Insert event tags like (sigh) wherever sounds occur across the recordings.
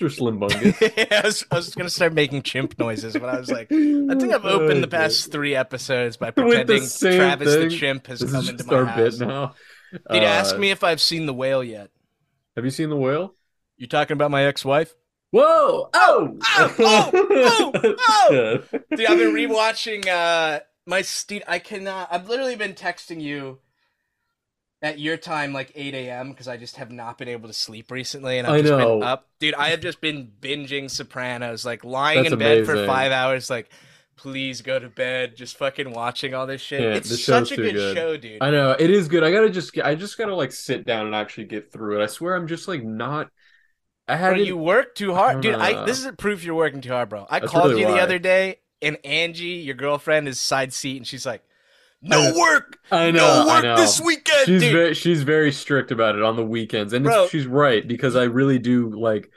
Mr. Slimbungus. (laughs) I was, I was gonna start making chimp noises, but I was like, I think I've opened the past three episodes by (laughs) the pretending same Travis the chimp has This come is into my our house. bit now. Did you ask Uh, me if I've seen the whale yet? Have you seen the whale? You talking about my ex-wife? Whoa! Oh! Oh! Oh! Oh! Oh! (laughs) Dude, I've been rewatching uh my Steve. I cannot. I've literally been texting you at your time, like 8 a.m., because I just have not been able to sleep recently, and I've I just been up. Dude, I have just been binging Sopranos, like lying That's in bed for five hours, like. Please go to bed. Just fucking watching all this shit. Yeah, it's such a good, good. show, dude. I know it is good. I gotta just, I just gotta like sit down and actually get through it. I swear, I'm just like not. I Bro, you work too hard, dude. I this is proof you're working too hard, bro. I That's called really you the other day, and Angie, your girlfriend, is side seat, and she's like, "No I- work, I know. no I work know. this weekend, She's dude." very, she's very strict about it on the weekends, and it's, she's right because I really do like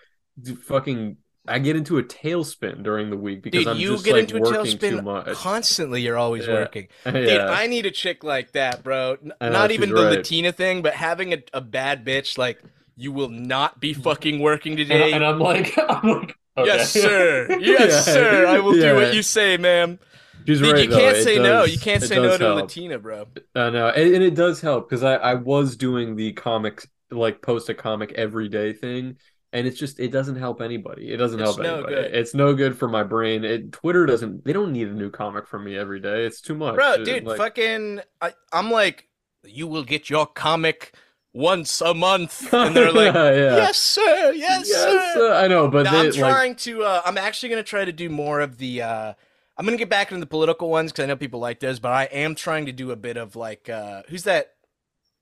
fucking. I get into a tailspin during the week because Dude, I'm you just get like into a working too much. constantly. You're always Yeah. working, (laughs) dude. yeah. I need a chick like that, bro. N- I Not even the right. Latina thing, but having a, a bad bitch like you will not be mm-hmm. fucking working today. and I'm like, (laughs) I'm like, okay. Yes, sir. (laughs) Yes, Yeah. sir. I will do what you say, ma'am. She's Dude, right. you can't say no. You can't say no to help. Latina, bro. I know, and, and it does help because I I was doing the comics like post a comic every day thing, and it's just it doesn't help anybody. It doesn't It's help no anybody. good. It's no good for my brain. It Twitter doesn't. They don't need a new comic from me every day. It's too much, Bro, It- dude, like- fucking, I, I'm like, you will get your comic once a month, and they're (laughs) like, yeah. yes, sir, yes, Yes, sir. uh, I know, but Now, they I'm like trying to. Uh, I'm actually gonna try to do more of the. Uh, I'm gonna get back into the political ones because I know people like those, but I am trying to do a bit of like, uh, who's that?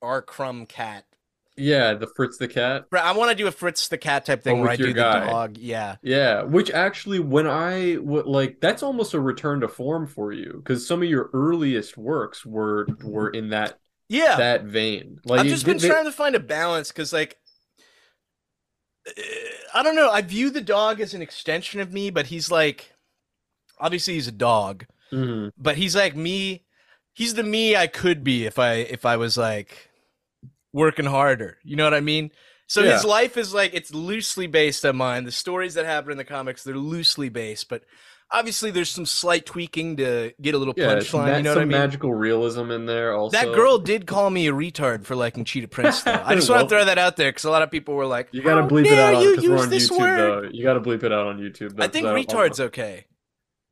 R. Crumb cat. yeah, the Fritz the cat. I want to do a Fritz the cat type thing Oh, where I with do your the dog. Yeah. Yeah, which actually, when I w- like, that's almost a return to form for you because some of your earliest works were were in that Yeah. that vein. Like, I've just been they- trying to find a balance because, like, uh, I don't know. I view the dog as an extension of me, but he's like, obviously he's a dog, Mhm. but he's like me. He's the me I could be if I if I was like working harder. You know what I mean? So his life is like it's loosely based on mine. The stories that happen in the comics they're loosely based, but obviously there's some slight tweaking to get a little Yeah, punchline. you know some what I mean? magical realism in there also. That girl did call me a retard for liking Cheetah Prince, though. (laughs) I just want to throw that out there because a lot of people were like, You gotta bleep it out on you use on this YouTube word?" though. You gotta bleep it out on YouTube. I think retard's okay.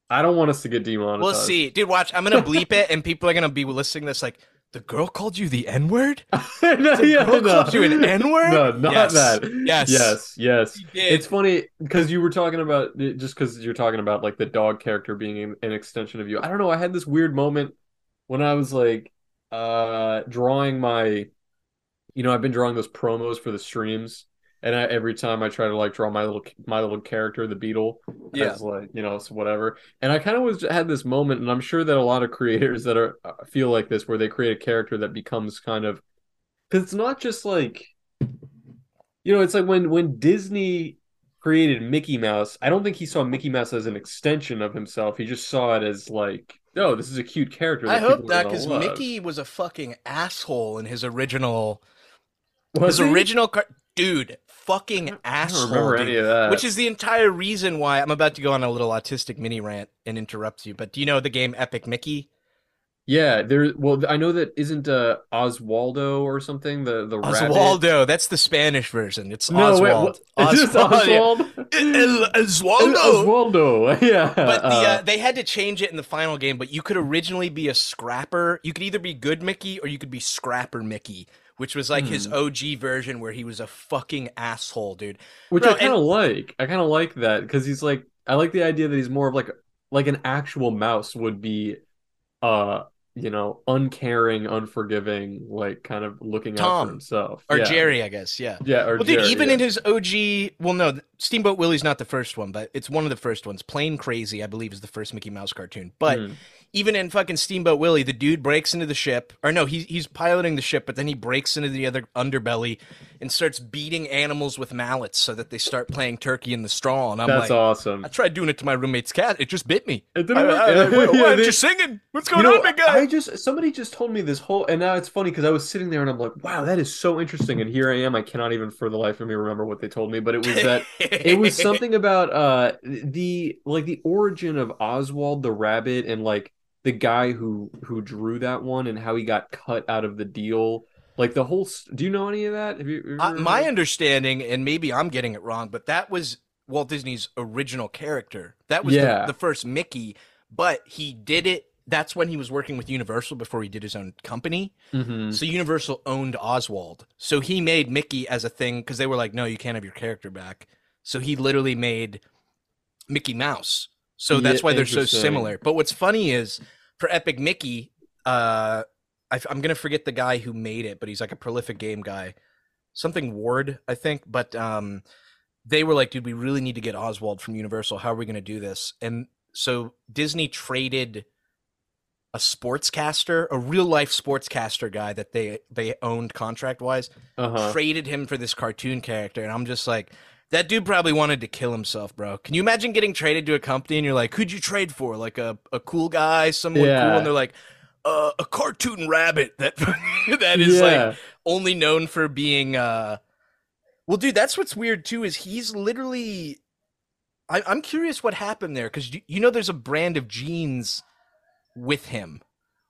I don't want us to get demonetized. We'll see, dude. Watch, I'm gonna bleep it, and people are gonna be listening to this like, the girl called you the N word. (laughs) no, The yeah, girl no. called you an (laughs) N word. No, not Yes. that. Yes. Yes, yes. It's funny because you were talking about just because you're talking about like the dog character being an, an extension of you. I don't know. I had this weird moment when I was like uh drawing my, you know, I've been drawing those promos for the streams, and I, every time I try to like draw my little my little character, the beetle, Yeah. as like you know, so whatever. And I kind of was had this moment, and I'm sure that a lot of creators that are uh, feel like this, where they create a character that becomes kind of because it's not just like you know, it's like when when Disney created Mickey Mouse, I don't think he saw Mickey Mouse as an extension of himself. He just saw it as like, oh, this is a cute character. I hope that because. Mickey was a fucking asshole in his original, Was his he? original car- dude, fucking I don't asshole. remember dude. any of that. Which is the entire reason why I'm about to go on a little autistic mini rant and interrupt you. But do you know the game Epic Mickey? yeah, there. Well, I know that isn't uh Oswaldo or something the the rabbit? That's the Spanish version. It's No, wait, Oswald. what- (laughs) is this Oswald. yeah. Oswald? Oswaldo. Oswaldo. (laughs) Yeah. But the uh, Uh, they had to change it in the final game. But you could originally be a scrapper. You could either be good Mickey or you could be scrapper Mickey, which was like his Hmm. OG version where he was a fucking asshole, dude. which bro, I kind of like. I kind of like that because he's like, I like the idea that he's more of like like an actual mouse would be, uh, you know, uncaring, unforgiving, like kind of looking out for himself. Or yeah. Jerry, I guess. Yeah. Yeah, or Well, dude, Jerry, even yeah. in his OG, well, no, Steamboat Willie's not the first one, but it's one of the first ones. Plane Crazy, I believe, is the first Mickey Mouse cartoon. But Mm. Even in fucking Steamboat Willie, the dude breaks into the ship, or no, he's he's piloting the ship, but then he breaks into the other underbelly, and starts beating animals with mallets so that they start playing turkey in the straw. And I'm like, That's like, awesome. I tried doing it to my roommate's cat. It just bit me. It didn't I. I- I- why, (laughs) why Yeah, aren't you singing? What's going You know, on, big guy? I just somebody just told me this whole, and now it's funny because I was sitting there and I'm like, wow, that is so interesting. And here I am. I cannot even for the life of me remember what they told me, but it was that it was (laughs) something about uh the like the origin of Oswald the rabbit and like the guy who who drew that one and how he got cut out of the deal. Like the whole. Do you know any of that? Have you? Uh, ever- my understanding, and maybe I'm getting it wrong, but that was Walt Disney's original character. That was Yeah. the, the first Mickey, but he did it. That's when he was working with Universal before he did his own company. Mhm. So Universal owned Oswald. So he made Mickey as a thing because they were like, no, you can't have your character back. So he literally made Mickey Mouse. So that's Yeah, why they're so similar. But what's funny is for Epic Mickey, uh, I, am gonna forget the guy who made it, but he's like a prolific game guy, something Ward, I think. But um, they were like, dude, we really need to get Oswald from Universal. How are we gonna do this? And so Disney traded a sportscaster, a real life sportscaster guy that they they owned contract wise, Uh-huh. traded him for this cartoon character, and I'm just like, that dude probably wanted to kill himself, bro. Can you imagine getting traded to a company and you're like, who'd you trade for? Like a, a cool guy, someone Yeah. cool, and they're like, uh, a cartoon rabbit that (laughs) that is like only known for being uh well dude that's what's weird too is he's literally I, i'm curious what happened there because you, you know there's a brand of jeans with him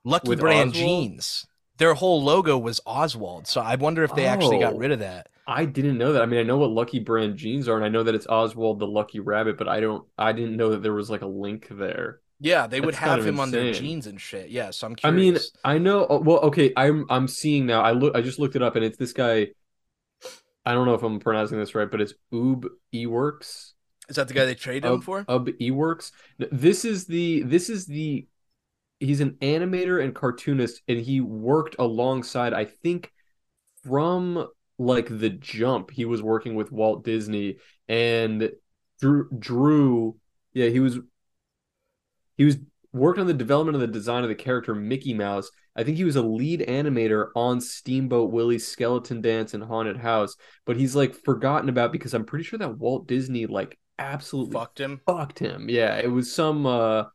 lucky With brand Oswald? jeans their whole logo was oswald so i wonder if they actually got Oh. rid of that I didn't know that. I mean, I know what Lucky Brand jeans are, and I know that it's Oswald the Lucky Rabbit, but I don't. I didn't know that there was like a link there. yeah they would That's kind have him on their jeans and shit yeah so i'm I mean, I know. oh, Well, okay, I'm I'm seeing now. I look. I just looked it up, and it's this guy. I don't know if I'm pronouncing this right, but it's Oob Iwerks. is that the guy they traded him for Ub Iwerks. This is the. This is the. He's an animator and cartoonist, and he worked alongside. I think from like the jump, he was working with Walt Disney and drew. Drew. Yeah, he was. He was worked on the development of the design of the character Mickey Mouse. I think he was a lead animator on Steamboat Willie's Skeleton Dance and Haunted House, but he's like forgotten about because I'm pretty sure that Walt Disney like absolutely fucked him fucked him. Yeah, it was some uh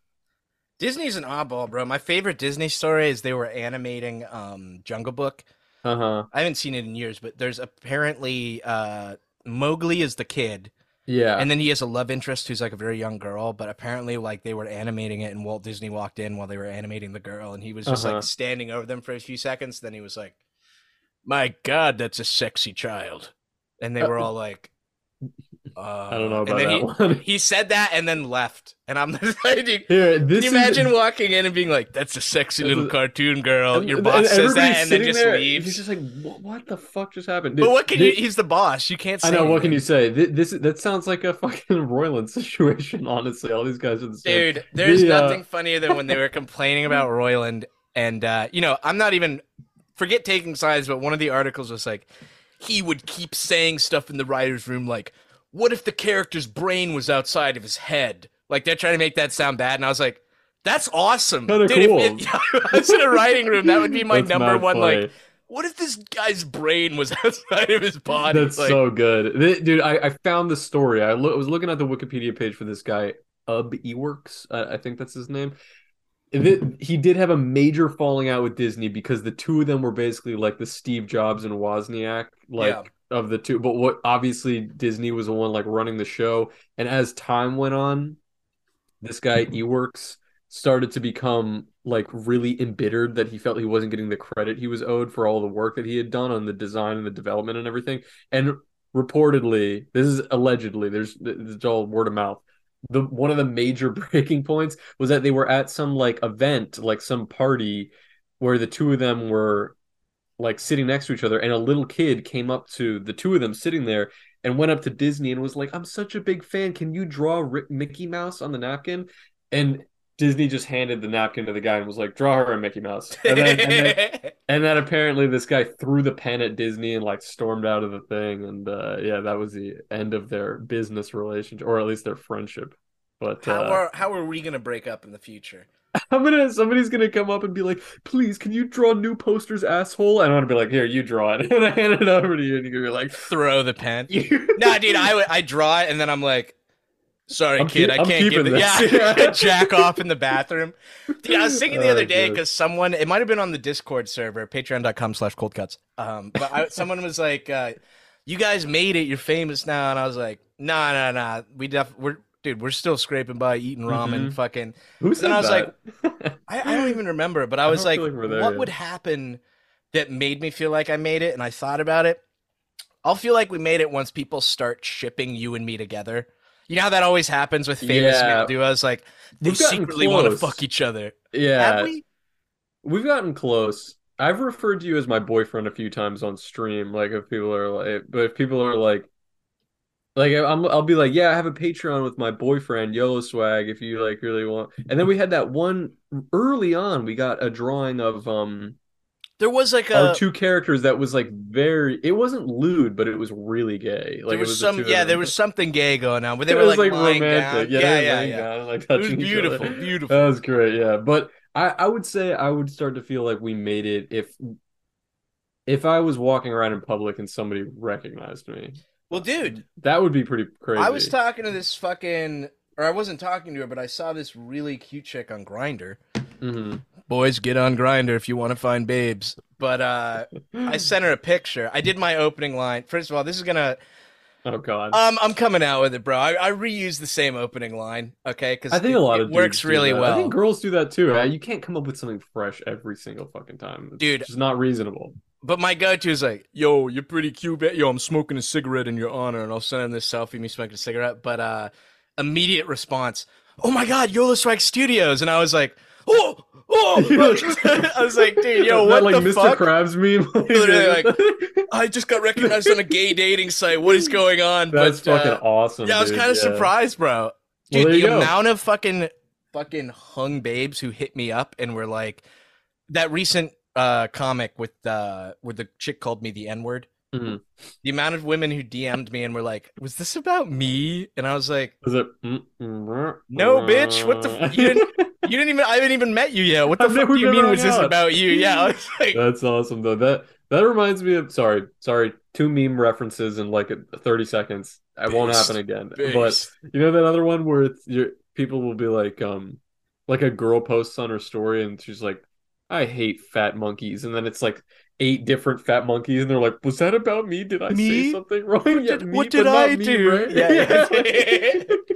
disney's an oddball bro my favorite disney story is they were animating um jungle book uh-huh. I haven't seen it in years, but there's apparently uh Mowgli is the kid, Yeah. and then he has a love interest who's like a very young girl. But apparently, like they were animating it, and Walt Disney walked in while they were animating the girl, and he was just Uh-huh. like standing over them for a few seconds. Then he was like, "My God, that's a sexy child," and they Uh, were all like, uh, I don't know and about then that he, one. (laughs) he said that and then left, and I'm just (laughs) like, dude, Here, can this you is imagine walking in and being like, "That's a sexy little cartoon girl." Your boss says that, and then just there, leaves. He's just like, what, what the fuck just happened? But what can thi- you? He's the boss. You can't say. I know. What can you say? This, this that sounds like a fucking (laughs) Roiland situation. Honestly, all these guys are the same. Dude, there's The, uh, nothing funnier than when they were complaining about Roiland, and uh, you know, I'm not even forget taking sides, but one of the articles was like, he would keep saying stuff in the writers' room, like, "What if the character's brain was outside of his head?" Like they're trying to make that sound bad, and I was like. That's awesome. Kinda Dude, if- cool. if, (laughs) I was in a writing room, that would be my That's number one. funny. Like, what if this guy's brain was (laughs) outside of his body? That's like, so good, dude. I, I found the story. I, lo- I was looking at the Wikipedia page for this guy, Ub Iwerks. Uh, I think that's his name. He did have a major falling out with Disney because the two of them were basically like the Steve Jobs and Wozniak, like Yeah. Of the two. But what obviously Disney was the one like running the show, and as time went on, this guy mm-hmm. Iwerks started to become like really embittered that he felt he wasn't getting the credit he was owed for all the work that he had done on the design and the development and everything. And reportedly, this is allegedly, there's it's all word of mouth. The one of the major (laughs) breaking points was that they were at some like event, like some party where the two of them were like sitting next to each other and a little kid came up to the two of them sitting there and went up to Disney and was like, "I'm such a big fan. Can you draw Rick- Mickey Mouse on the napkin?" And Disney just handed the napkin to the guy and was like, "Draw her a Mickey Mouse." And then, and then, (laughs) and then apparently this guy threw the pen at Disney and like stormed out of the thing. And uh, yeah, that was the end of their business relationship, or at least their friendship. But How uh, are how are we gonna break up in the future? I'm gonna somebody's gonna come up and be like, "Please, can you draw new posters, asshole?" And I'm gonna be like, "Here, you draw it," (laughs) and I hand it over to you, and you're gonna be like, Throw the pen. (laughs) Nah, dude, I I draw it and then I'm like, sorry, I'm kid, keep- I I'm can't give it. this. Yeah, (laughs) jack off in the bathroom. Dude, I was thinking the Oh, other day because someone, it might have been on the Discord server, patreon.com slash cold cuts. Um, but I, someone was like, uh, you guys made it, you're famous now. And I was like, nah, nah, nah. We def, we're, dude, we're still scraping by eating ramen, Mhm. fucking. Who said I was that? I, I don't even remember, but I I was don't like, like there what yet. would happen that made me feel like I made it? And I thought about it. I'll feel like we made it once people start shipping you and me together. You know how that always happens with famous Yeah. male duos? Like they secretly want to fuck each other. yeah, Have we? we've gotten close. I've referred to you as my boyfriend a few times on stream. Like if people are like, but if people are like, like I'm, I'll be like, yeah, I have a Patreon with my boyfriend, Yellow Swag. If you like really want, and then we had that one early on. We got a drawing of um There was like our a two characters that was like very. It wasn't lewd, but it was really gay. Like there it was, was some yeah there was something gay going on, but they it were was like, like, romantic. down. Yeah, Yeah, yeah, yeah. down like It was beautiful, beautiful. That was great, yeah. But I, I would say I would start to feel like we made it if if I was walking around in public and somebody recognized me. Well, dude, That would be pretty crazy. I was talking to this fucking, or I wasn't talking to her, but I saw this really cute chick on Grindr. Mhm. Boys, get on Grindr if you want to find babes. But uh, I sent her a picture. I did my opening line. First of all, this is gonna. Oh god. Um, I'm coming out with it, bro. I, I reuse the same opening line, okay? Because I think a lot it of works really that. well. I think girls do that too. Uh, You can't come up with something fresh every single fucking time. It's Dude. It's not reasonable. But my go-to is like, "Yo, you're pretty cute, yo. I'm smoking a cigarette in your honor," and I'll send him this selfie of me smoking a cigarette. But uh, immediate response, "Oh my God, Yola Strike Studios," and I was like, "Oh, oh!" (laughs) (laughs) I was like, "Dude, yo, Is that what like the Mr. fuck?" Krabs meme? (laughs) Literally, like, I just got recognized on a gay dating site. What is going on? That's but, fucking uh, awesome. Yeah, I was kind of Yeah. surprised, bro. Dude, there the go. amount of fucking fucking hung babes who hit me up and were like that recent uh comic with uh where the chick called me the N-word. Mhm. The amount of women who DM'd me and were like, "Was this about me?" And I was like, Is it? mm, mm, No, bitch, what the f- you didn't- (laughs) "You didn't even I haven't even met you yet. What the I've fuck do you mean was this about you?" Yeah, I was (laughs) like, That's awesome though. That that reminds me of sorry, sorry, two meme references in like 30 seconds. It won't happen again. Based. But you know that other one where it's your people will be like um like a girl posts on her story and she's like I hate fat monkeys and then it's like eight different fat monkeys and they're like was that about me? Did I Me? say something wrong? What Yeah, did- me, what did I me, do? right? Yeah, yeah. (laughs)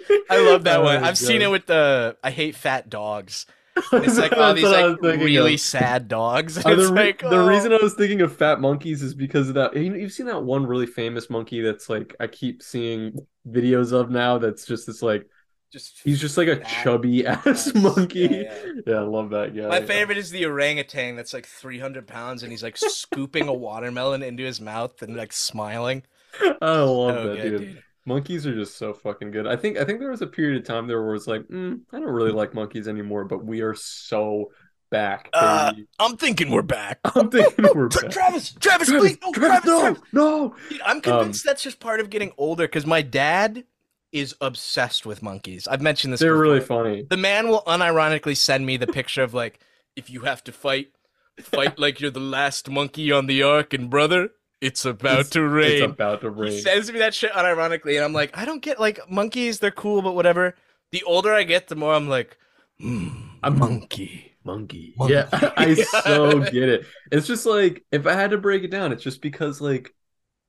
(laughs) I love that Oh one. I've seen it with the I hate fat dogs. (laughs) It's like all these like really of. sad dogs. Uh, it's the, re- like the oh. reason I was thinking of fat monkeys is because of that. You, you've seen that one really famous monkey that's like I keep seeing videos of now. That's just this like just he's just like a fat chubby (laughs) ass ass. monkey. Yeah, Yeah, yeah. I love that guy. My favorite is the orangutan that's like 300 pounds and he's like scooping a watermelon into his mouth and like smiling. I love Oh, that good, dude. dude. Monkeys are just so fucking good. I think I think there was a period of time there where it's like, mm, I don't really like monkeys anymore, but we are so back. Uh. I'm thinking we're back. (laughs) I'm thinking we're Tra- back. Travis, Travis, Travis, please, no, Travis, Travis, no, Travis. no. Dude, I'm convinced that's just part of getting older because my dad is obsessed with monkeys. I've mentioned this. They're really funny. The man will unironically send me the picture of like, if you have to fight, fight (laughs) like you're the last monkey on the ark, and brother, it's about It's- to rain. It's about to rain. He sends me that shit unironically, and I'm like, I don't get like monkeys. They're cool, but whatever. The older I get, the more I'm like, mm, a monkey. monkey. Monkey. Yeah, (laughs) I (laughs) so get it. It's just like if I had to break it down, it's just because like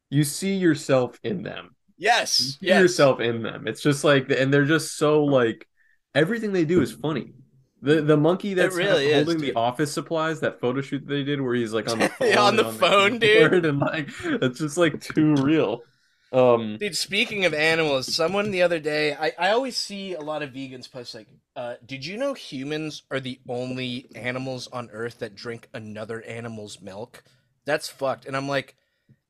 you see yourself in them. You Yes, see yes. yourself in them. It's just like and they're just so like everything they do is funny. The the monkey that's really is, holding the office supplies, that photo shoot they did where he's like on the (laughs) phone, Yeah, on the phone, dude. and like it's just like too real. Um Dude, speaking of animals, someone the other day, I, I always see a lot of vegans post like, uh, did you know humans are the only animals on earth that drink another animal's milk? That's fucked. And I'm like,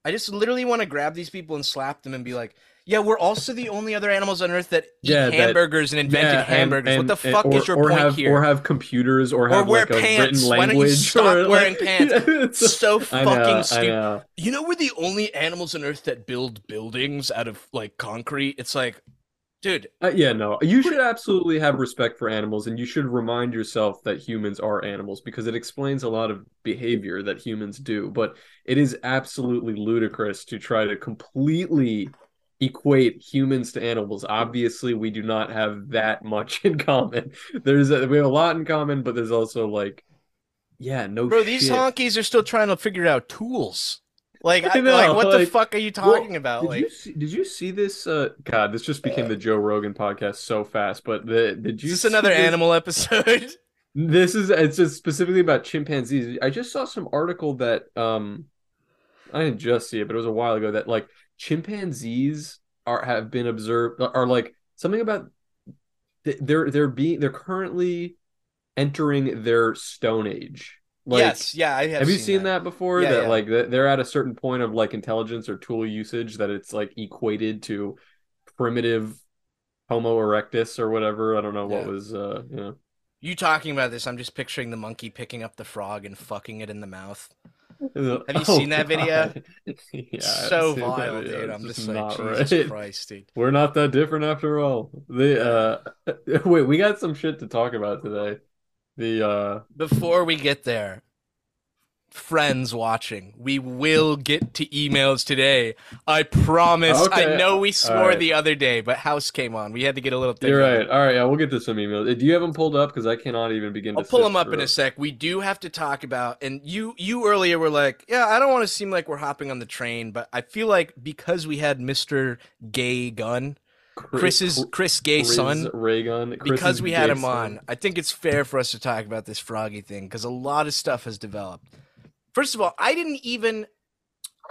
I just literally want to grab these people and slap them and be like, yeah, we're also the only other animals on earth that eat Yeah, that- hamburgers and invented Yeah, hamburgers. and- what the and- fuck or, is your or point have, here? Or have computers, or have wear like a pants. written Why don't you language. stop or, like- wearing (laughs) pants? It's so fucking stupid. know. You know, we're the only animals on Earth that build buildings out of like concrete. It's like, dude. Uh, yeah, no. You should absolutely have respect for animals, and you should remind yourself that humans are animals because it explains a lot of behavior that humans do. But it is absolutely ludicrous to try to completely equate humans to animals. Obviously, we do not have that (laughs) much in common. There's a, we have a lot in common, but there's also like, yeah, no. Bro, shit. these honkies are still trying to figure out tools. Like, (laughs) I know, like what the fuck are you Well, talking about? Did Like, you see, did you see this? Uh, God, this just became the Joe Rogan podcast so fast. But the did you is this see another this- animal episode? (laughs) This is it's just specifically about chimpanzees. I just saw some article that um I didn't just see it, but it was a while ago that like chimpanzees are have been observed are like something about they're they're being they're currently entering their stone age. Like yes, yeah, I have, have you seen that, before? Yeah, that yeah. like they're at a certain point of like intelligence or tool usage that it's like equated to primitive Homo erectus or whatever. I don't know what Yeah. was uh you know. You talking about this? I'm just picturing the monkey picking up the frog and fucking it in the mouth. (laughs) Have you seen that video? (laughs) (laughs) yeah, so seen that vile, dude. I'm just, just like, Jesus right. Christ, dude. We're not that different after all. The uh wait, we got some shit to talk about today. The uh Before we get there, friends watching, we will get to emails today. I promise. Okay, I know we swore alright. the other day, but House came on. We had to get a little. thing you're right. All right, yeah, we'll get to some emails. Do you have them pulled up? Because I cannot even begin I'll to pull them up in a sec. We do have to talk about, and you you earlier were like, yeah, I don't want to seem like we're hopping on the train, but I feel like because we had Mister Gay Gun, Chris's Chris Gay son, Raygun. because we had him son. on, I think it's fair for us to talk about this Froggy thing because a lot of stuff has developed. First of all, I didn't even.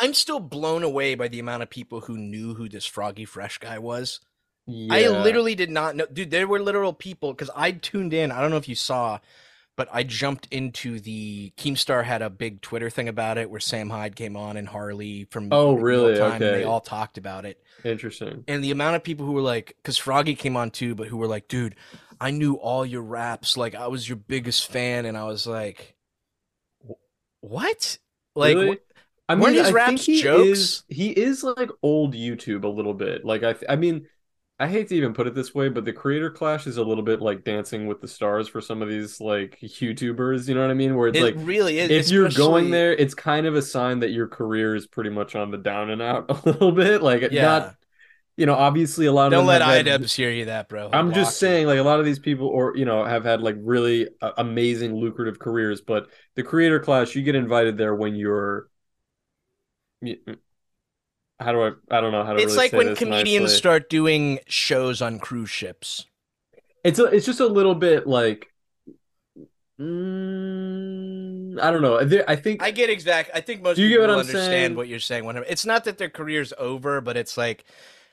I'm still blown away by the amount of people who knew who this Froggy Fresh guy was. I literally did not know, dude. There were literal people because I tuned in. I don't know if you saw, but I jumped into the Keemstar had a big Twitter thing about it where Sam Hyde came on and Harley from Oh, Real really? Time, and Okay. they all talked about it. interesting. And the amount of people who were like, because Froggy came on too, but who were like, dude, I knew all your raps. Like, I was your biggest fan. And I was like, what? Like, Really? I Weren't his I think raps he jokes? Is, he is like old YouTube a little bit. Like I, th- I mean, I hate to even put it this way, but the creator clash is a little bit like Dancing with the Stars for some of these like YouTubers. You know what I mean? Where it's it like really is. if you're going there, it's kind of a sign that your career is pretty much on the down and out (laughs) a little bit. Like yeah. not, you know, obviously a lot of Don't let iDubbbz hear you that, bro. I'm just you. saying, like a lot of these people, or you know, have had like really uh, amazing, lucrative careers. But the creator clash, you get invited there when you're. How do I? I don't know how to. It's really like when comedians nicely. start doing shows on cruise ships. It's a, it's just a little bit like. Mm, I don't know. I think I get exact. I think most Do you get people what I'm understand saying? what you're saying. When it's not that their career's over, but it's like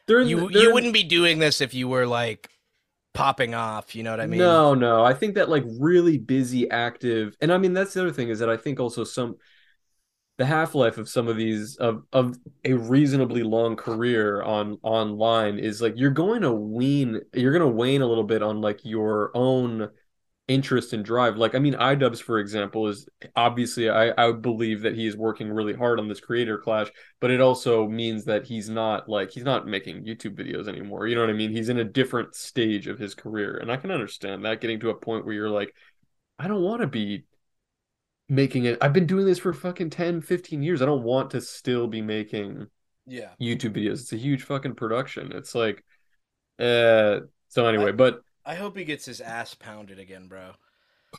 they're you they're you wouldn't be doing this if you were like popping off. You know what I mean? No, no. I think that like really busy, active, and I mean that's the other thing is that I think also some the half life of some of these of of a reasonably long career on online is like you're going to wean you're going to wane a little bit on like your own interest and drive. Like I mean, iDubbbz for example is obviously I I believe that he is working really hard on this creator clash, but it also means that he's not like he's not making YouTube videos anymore. You know what I mean? He's in a different stage of his career, and I can understand that getting to a point where you're like, I don't want to be making it. I've been doing this for fucking 10, 15 years. I don't want to still be making Yeah. YouTube videos. It's a huge fucking production. It's like, uh. So anyway, but I hope he gets his ass pounded again, bro.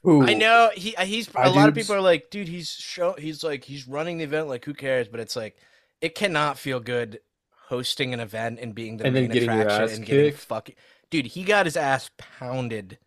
who I know he he's a I lot of people are like, dude, he's show he's like he's running the event, like who cares? But it's like it cannot feel good hosting an event and being the And main getting attraction and getting kicked. fucking dude, he got his ass pounded.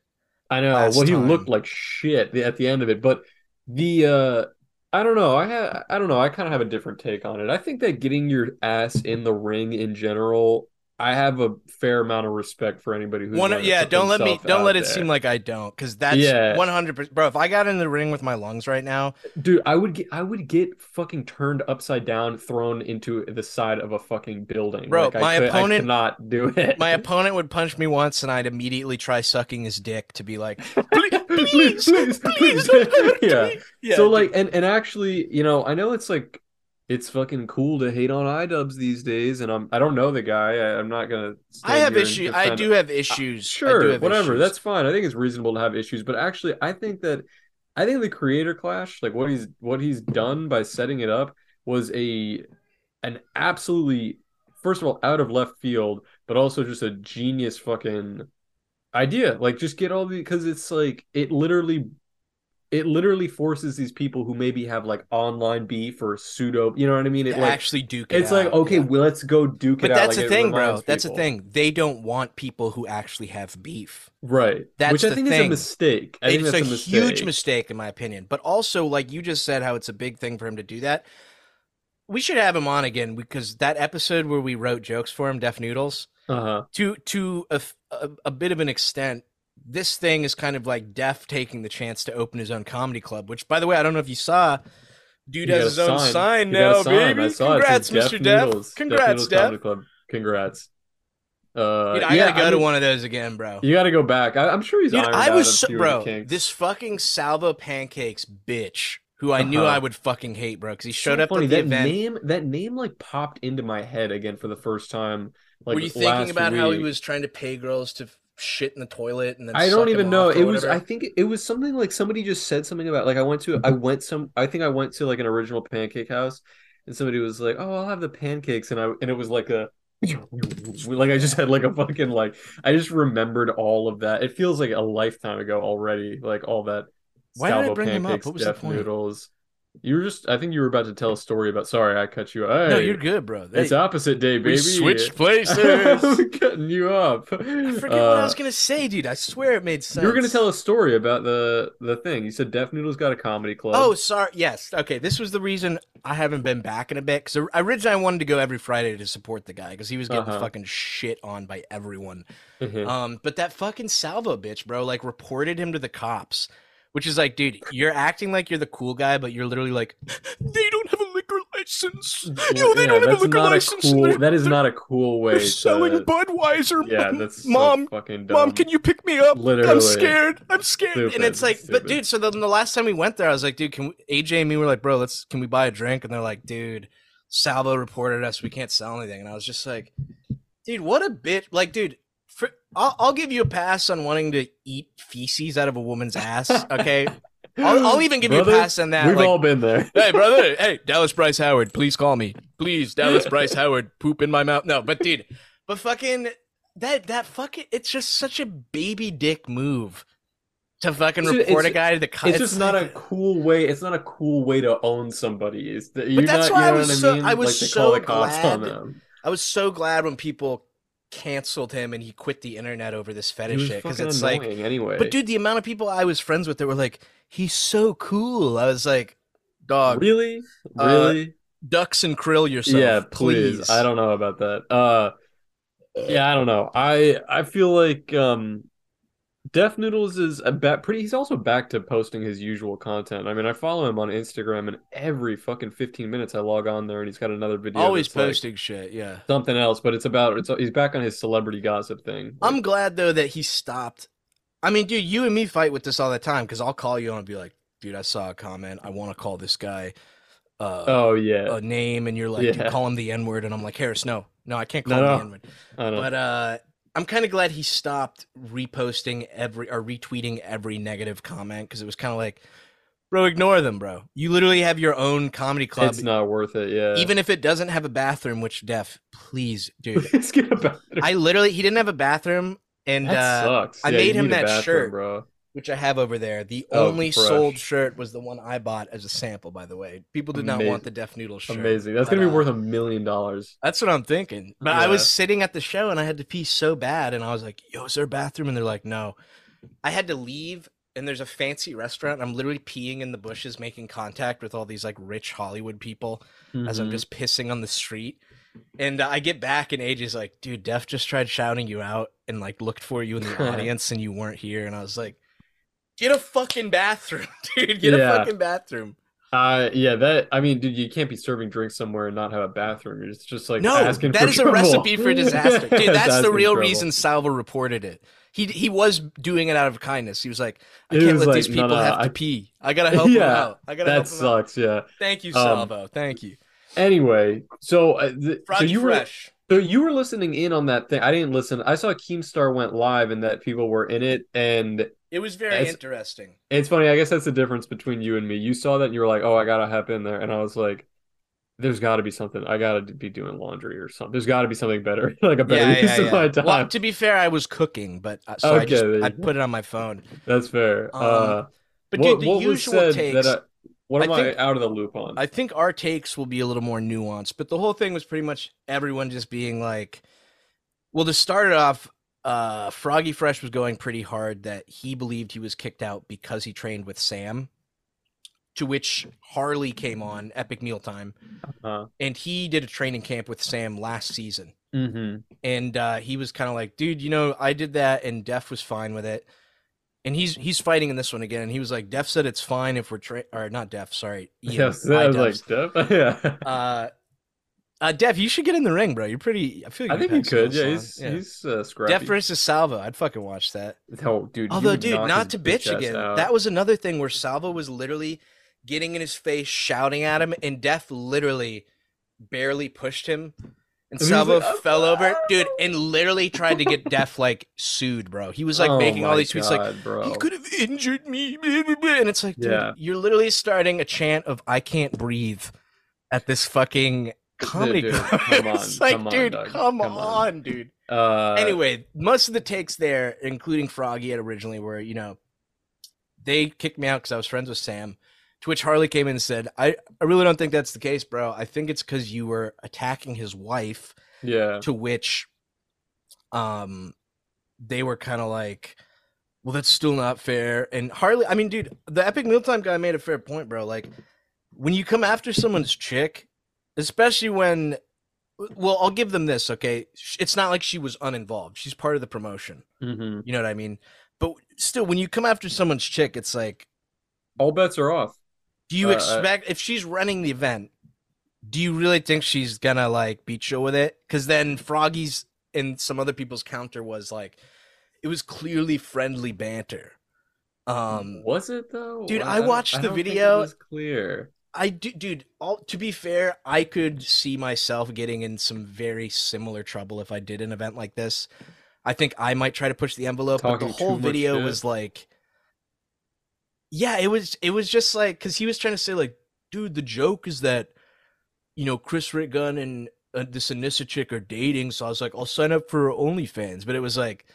I know. Well, he time. looked like shit at the end of it, but the uh I don't know. I ha I don't know. I kind of have a different take on it. I think that getting your ass in the ring in general, I have a fair amount of respect for anybody who's One, to yeah, don't let me don't let it there. seem like I don't, because that's one hundred percent, bro. If I got in the ring with my lungs right now, Dude, I would get I would get fucking turned upside down, thrown into the side of a fucking building. Bro, Like, I my could- opponent- cannot do it. my (laughs) opponent would punch me once, and I'd immediately try sucking his dick to be like, (laughs) please, please, please, please. (laughs) Yeah. yeah. so like and and actually, you know, I know it's like it's fucking cool to hate on iDubbbz these days, and I'm I don't know the guy. I, am not gonna. I have uh, issues. I do have issues. Sure, have whatever. Issues. That's fine. I think it's reasonable to have issues, but actually, I think that I think the creator clash, like what he's what he's done by setting it up, was a an absolutely first of all out of left field, but also just a genius fucking idea. Like just get all the because it's like it literally it literally forces these people who maybe have like online beef or pseudo, you know what I mean? It like, actually duke it. It's out. like okay, yeah. well, let's go duke but it out. But that's like the thing, bro. That's the thing. They don't want people who actually have beef. Right. That's which I think thing. is a mistake. I it's think a, a huge mistake in my opinion. But also, like you just said, how it's a big thing for him to do that. We should have him on again because that episode where we wrote jokes for him, Def Noodles, uh-huh. to to a, a, a bit of an extent, this thing is kind of like Def taking the chance to open his own comedy club. Which, by the way, I don't know if you saw. Dude has his own sign. sign now, sign. baby. I saw it. It Congrats, Mr. Def. Noodles. Congrats, Def. Comedy Club. Congrats. Uh, Dude, I yeah, gotta go I to one of those again, bro. You gotta go back. I, am sure he's. Dude, I was so, bro. This fucking Salvo Pancakes bitch, who I knew Uh-huh. I would fucking hate, bro, because he showed so up funny. at the that event. name. That name like popped into my head again for the first time. Like Were you thinking about how he was trying to pay girls to shit in the toilet and then I don't even know. It was. whatever? I think it was something like somebody just said something about like I went to. I went some. I think I went to like an original pancake house, and somebody was like, "Oh, I'll have the pancakes," and I and it was like a. Like I just had like a fucking like I just remembered all of that. It feels like a lifetime ago already. Like all that. Why did I Salvo bring him up? pancakes, What was the point? noodles. You were just. I think you were about to tell a story about. Sorry, I cut you. Hey, no, you're good, bro. It's opposite day, baby. we switched (laughs) places. Cutting you up. I forget what I was gonna say, dude. I swear it made sense. You were going to tell a story about the the thing. You said Def Noodle's got a comedy club. Oh, sorry. Yes. Okay. This was the reason I haven't been back in a bit because originally I wanted to go every Friday to support the guy because he was getting Uh-huh. fucking shit on by everyone. Mhm. Um, but that fucking Salvo bitch, bro, like reported him to the cops, which is like, dude, you're acting like you're the cool guy, but you're literally like, they don't have a liquor license. (laughs) Yo, they Yeah, don't have a liquor not license. a cool. That is not a cool way. They're selling Budweiser. Yeah, (laughs) that's so mom. fucking dumb. Mom, can you pick me up? Literally. I'm scared. I'm scared. and it's like, but dude, so then the last time we went there, I was like, dude, can we, AJ and me were like, bro, let's can we buy a drink? And they're like, dude, Salvo reported us. We can't sell anything. And I was just like, dude, what a bitch. Like, dude, for, I'll, I'll give you a pass on wanting to eat feces out of a woman's ass. (laughs) Okay, I'll, I'll even give you a pass on that. We've like, all been there. (laughs) hey brother (laughs) hey dallas bryce howard please call me please dallas bryce howard poop in my mouth no but dude but fucking that that fucking it's just such a baby dick move to fucking Dude, report a guy to the cops. It's just not a cool way. It's not a cool way to own somebody. Is that you're that's not, why you I was so- I mean? I was like so call the cops on glad i was so glad when people canceled him and he quit the internet over this fetish shit because it's like anyway. but dude the amount of people i was friends with that were like he's so cool i was like dog really, uh, really, ducks and krill yourself yeah, please. I don't know about that. Uh, yeah, I don't know. I I feel like um, Def Noodles is a bet pretty. He's also back to posting his usual content. I mean, I follow him on Instagram, and every fucking fifteen minutes I log on there, and he's got another video. always that's, like, posting shit yeah something else, but it's about it's he's back on his celebrity gossip thing. I'm glad though that he stopped. I mean, dude, you and me fight with this all the time because I'll call you and I'll be like, dude, I saw a comment. I want to call this guy uh, oh yeah, a name, and you're like, Yeah. call him the N word, and I'm like, Harris, no, no, I can't No, call him no. the N word. But uh, I'm kind of glad he stopped reposting every or retweeting every negative comment because it was kind of like, bro, ignore them, bro. You literally have your own comedy club. it's not worth it. Yeah, Even if it doesn't have a bathroom, which def, please, dude. (laughs) Let's get a bathroom. I literally he didn't have a bathroom, and that uh, sucks. I Yeah, made him that bathroom, shirt. bro. Which I have over there. The Oh, only sold shirt was the one I bought as a sample, by the way. People did not want the Def Noodle shirt. Amazing. That's gonna be uh, worth a million dollars. That's what I'm thinking. But I was sitting at the show and I had to pee so bad, and I was like, "Yo, is there a bathroom?" And they're like, "No." I had to leave, and there's a fancy restaurant. I'm literally peeing in the bushes, making contact with all these like rich Hollywood people as I'm Mhm. just pissing on the street. And I get back, and AJ's like, "Dude, Def just tried shouting you out and like looked for you in the (laughs) audience, and you weren't here." And I was like, "Get a fucking bathroom, (laughs) dude! Get Yeah. a fucking bathroom." Uh, yeah, that I mean, dude, you can't be serving drinks somewhere and not have a bathroom. It's just like No, asking that is a recipe for (laughs) disaster, dude. That's the real trouble. reason Salvo reported it. He he was doing it out of kindness. He was like, "I He can't let like, these people no, have to I- pee. I gotta help them out. I gotta That help them out." sucks. Yeah. Thank you, Um, Salvo. Thank you. Anyway, so uh, th- so you were so you were listening in on that thing. I didn't listen. I saw Keemstar went live and that people were in it, and It was very It's- interesting. it's funny. I guess that's the difference between you and me. You saw that and you were like, "Oh, I gotta hop in there," and I was like. There's got to be something. I got to be doing laundry or something. There's got to be something better, (laughs) like a better Yeah, use yeah, of my time. Well, to be fair, I was cooking, but uh, so I just I put it on my phone. That's fair. Um, uh, But what, dude, the usual said takes. that I, what am I, think- out of the loop on? I think our takes will be a little more nuanced, but the whole thing was pretty much everyone just being like, well, to start it off, uh, Froggy Fresh was going pretty hard that he believed he was kicked out because he trained with Sam. To which Harley came on Epic Mealtime, uh, and he did a training camp with Sam last season. hmm and uh, he was kind of like, dude, you know, I did that, and Def was fine with it. And he's he's fighting in this one again, and he was like, Def said it's fine if we're tra- or not Def, sorry, (laughs) Ian, Yes, I was like, Def? (laughs) yeah. uh, uh, Def, you should get in the ring, bro. You're pretty. I feel like I think some could. Yeah, he's on. he's uh, scrappy. Def versus Salvo. I'd fucking watch that. Oh, dude. Although, dude, not to bitch again. out. That was another thing where Salvo was literally getting in his face, shouting at him, and Def literally barely pushed him. And And Salvo like, "I'm fell over, dude, and literally tried to get Def like sued, bro. He was like Oh making all these tweets like, bro. he could have injured me, (laughs) and it's like, dude, Yeah. you're literally starting a chant of "I can't breathe" at this fucking comedy dude, come (laughs) on, it's like, come on, dude, Doug, come, come on. on, dude Uh, anyway, most of the takes there, including Froggy had originally, were you know, they kicked me out because I was friends with Sam. To which Harley came in and said, "I, I really don't think that's the case, bro. I think it's because you were attacking his wife." yeah. To which, um, they were kind of like, "Well, that's still not fair." And Harley, I mean, dude, the Epic Mealtime guy made a fair point, bro. Like, when you come after someone's chick, especially when well i'll give them this okay it's not like she was uninvolved she's part of the promotion hmm you know what i mean but still when you come after someone's chick it's like All bets are off. do you Uh, uh, expect if she's running the event do you really think she's gonna like beat chill with it because then froggy's and some other people's counter was like it was clearly friendly banter um was it though? dude, Well, I watched I the don't think it video. was clear. I do, dude. All to be fair, I could see myself getting in some very similar trouble if I did an event like this. I think I might try to push the envelope, but the whole video was like, yeah, it was. It was just like because he was trying to say like, dude, the joke is that, you know, Chris Raygun and uh, this Anisa chick are dating, so I was like, I'll sign up for OnlyFans, but it was like.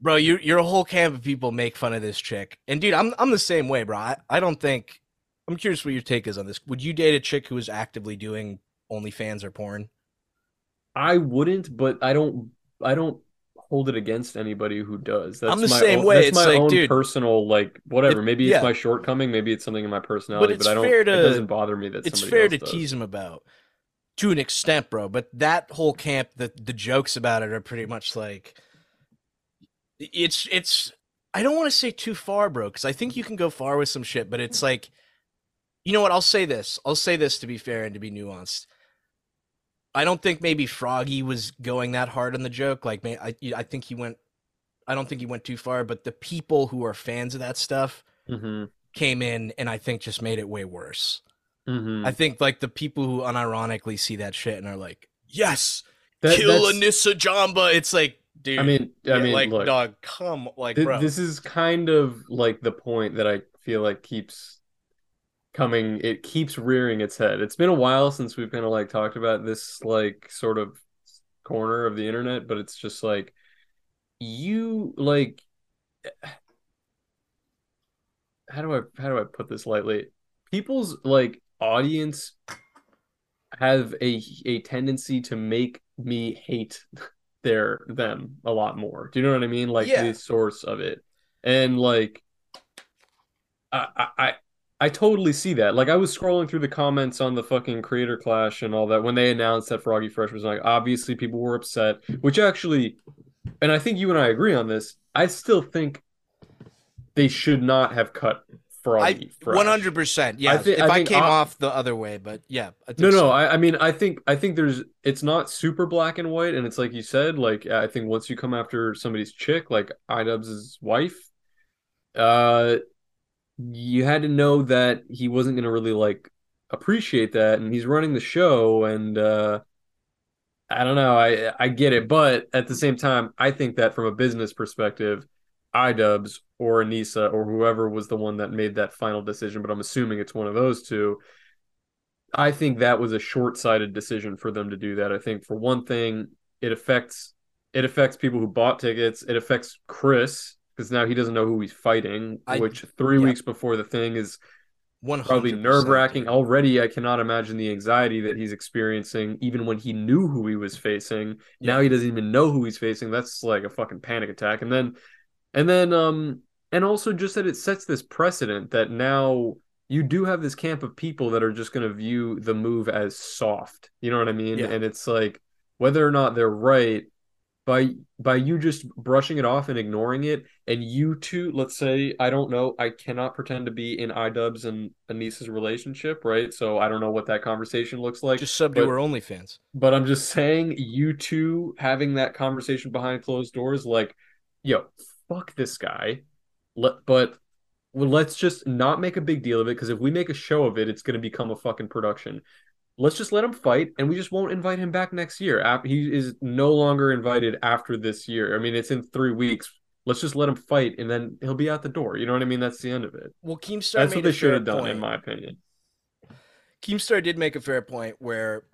Bro, you you're a whole camp of people make fun of this chick, and dude, I'm I'm the same way, bro. I, I don't think I'm curious what your take is on this. Would you date a chick who is actively doing OnlyFans or porn? I wouldn't, but I don't. I don't hold it against anybody who does. That's I'm the my same own, way. That's It's my like, own dude, personal like whatever. it- Maybe yeah. it's my shortcoming. Maybe it's something in my personality. But, it's I don't. fair it doesn't bother me that It's fair to does. tease him about to an extent, bro. But that whole camp, the the jokes about it are pretty much like it's it's. I don't want to say too far, bro, because I think you can go far with some shit. But it's like, you know what? I'll say this. I'll say this to be fair and to be nuanced. I don't think maybe Froggy was going that hard on the joke. Like, man, I I think he went. I don't think he went too far, but the people who are fans of that stuff hmm came in and I think just made it way worse. hmm I think like the people who unironically see that shit and are like, "Yes, That- kill Anisa Jomha." It's like, dude. I mean, I mean, like, look, dog, come, like, th- bro. this is kind of like the point that I feel like keeps coming. It keeps rearing its head. It's been a while since we've kind of like talked about this like sort of corner of the internet, but it's just like you like (sighs) how do I how do I put this lightly? People's like audience have a a tendency to make me hate (laughs) their them a lot more. Do you know what I mean? Like Yeah. the source of it. And like I I I I totally see that. Like I was scrolling through the comments on the fucking creator clash and all that when they announced that Froggy Fresh was like obviously people were upset, which actually and I think you and I agree on this. I still think they should not have cut Froggy Fresh. One hundred percent. Yeah. thi- if I I, came I- off the other way, but yeah. I think No, no. I, I mean, I think I think there's it's not super black and white, and it's like you said. Like I think once you come after somebody's chick, like iDubbbz' wife, uh, you had to know that he wasn't gonna really like appreciate that, and he's running the show, and uh, I don't know, I I get it, but at the same time, I think that from a business perspective, iDubbbz or Anisa or whoever was the one that made that final decision, but I'm assuming it's one of those two. I think that was a short-sighted decision for them to do that. I think for one thing, it affects it affects people who bought tickets. It affects Chris because now he doesn't know who he's fighting, I- which three yeah. weeks before the thing is One probably nerve wracking. Already, I cannot imagine the anxiety that he's experiencing, even when he knew who he was facing. Now he doesn't even know who he's facing. That's like a fucking panic attack. And then, and then, um, and also just that it sets this precedent that now you do have this camp of people that are just going to view the move as soft. You know what I mean? Yeah. And it's like whether or not they're right by by you just brushing it off and ignoring it and you two let's say i don't know i cannot pretend to be in idubbbz and Anisa's relationship right? So i don't know what that conversation looks like Just sub to but- her OnlyFans. but i'm just saying you two having that conversation behind closed doors like yo fuck this guy. Let, but well, let's just not make a big deal of it because if we make a show of it it's going to become a fucking production let's just let him fight and we just won't invite him back next year. He is no longer invited after this year. I mean it's in three weeks. Let's just let him fight and then he'll be out the door. You know what i mean? That's the end of it. Well, Keemstar that's what they should have done point. in my opinion. Keemstar did make a fair point where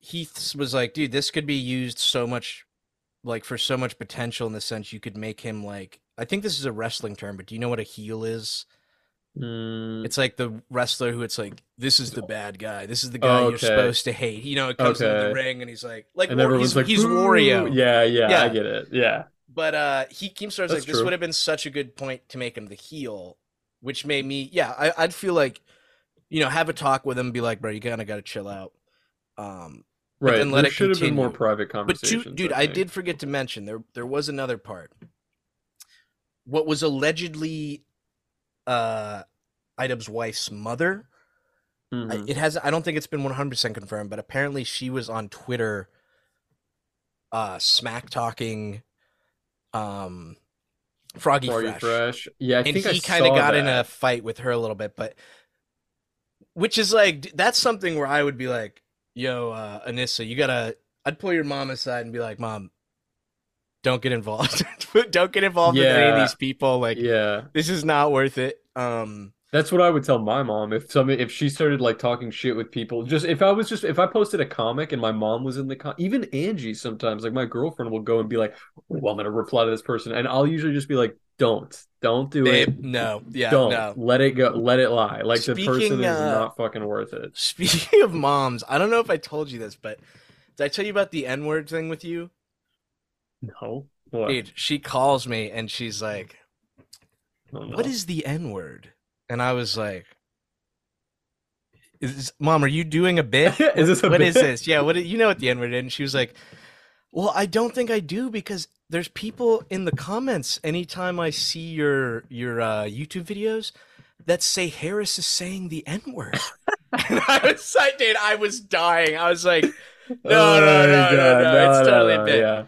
Heath was like, dude, this could be used so much, like for so much potential in the sense you could make him like, I think this is a wrestling term, but do you know what a heel is? Mm, It's like the wrestler who it's like, this is the bad guy. This is the guy Oh, you're supposed to hate. You know, it comes into the ring and he's like, like, and War- everyone's he's, like he's "Boo!" Wario. yeah, yeah i get it yeah But uh he Keemstar was like, That's this true. would have been such a good point to make him the heel, which made me, yeah, I, I'd feel like, you know, have a talk with him, be like, bro, you kind of got to chill out. Um, right then let there it should have been more continue. private but conversations two, dude, I, think. did forget to mention there there was another part. What was allegedly uh Idub's wife's mother. I, Mhm. it has I don't think it's been 100% confirmed, but apparently she was on Twitter uh smack talking um Froggy, Froggy Fresh. Fresh. Yeah, I and he kind of got in a fight with her a little bit, but which is like that's something where I would be like, "Yo, uh, Anisa, you gotta." I'd pull your mom aside and be like, "Mom, don't get involved. (laughs) don't get involved with any of these people. Like, Yeah, this is not worth it." Um, that's what I would tell my mom if some if she started like talking shit with people. Just if I was just if I posted a comic and my mom was in the com- even Angie sometimes like my girlfriend will go and be like, "Well, I'm gonna reply to this person," and I'll usually just be like, "Don't, don't do babe, it. no, yeah, don't no. let it go. Let it lie. Like the person is uh, not fucking worth it." (laughs) Speaking of moms, I don't know if I told you this, but did I tell you about the N word thing with you? No, what? Dude, she calls me and she's like, Oh, no. what is the N word? And I was like, is Mom, are you doing a bit? (laughs) Is this a What is bit? this? Yeah, what you know what the N word is? And she was like, Well, I don't think I do because there's people in the comments anytime I see your your uh, YouTube videos that say Harris is saying the N word. (laughs) and I was like, dude, I was dying. I was like, (laughs) no, no, no, no, no, it's totally a bit. Yeah,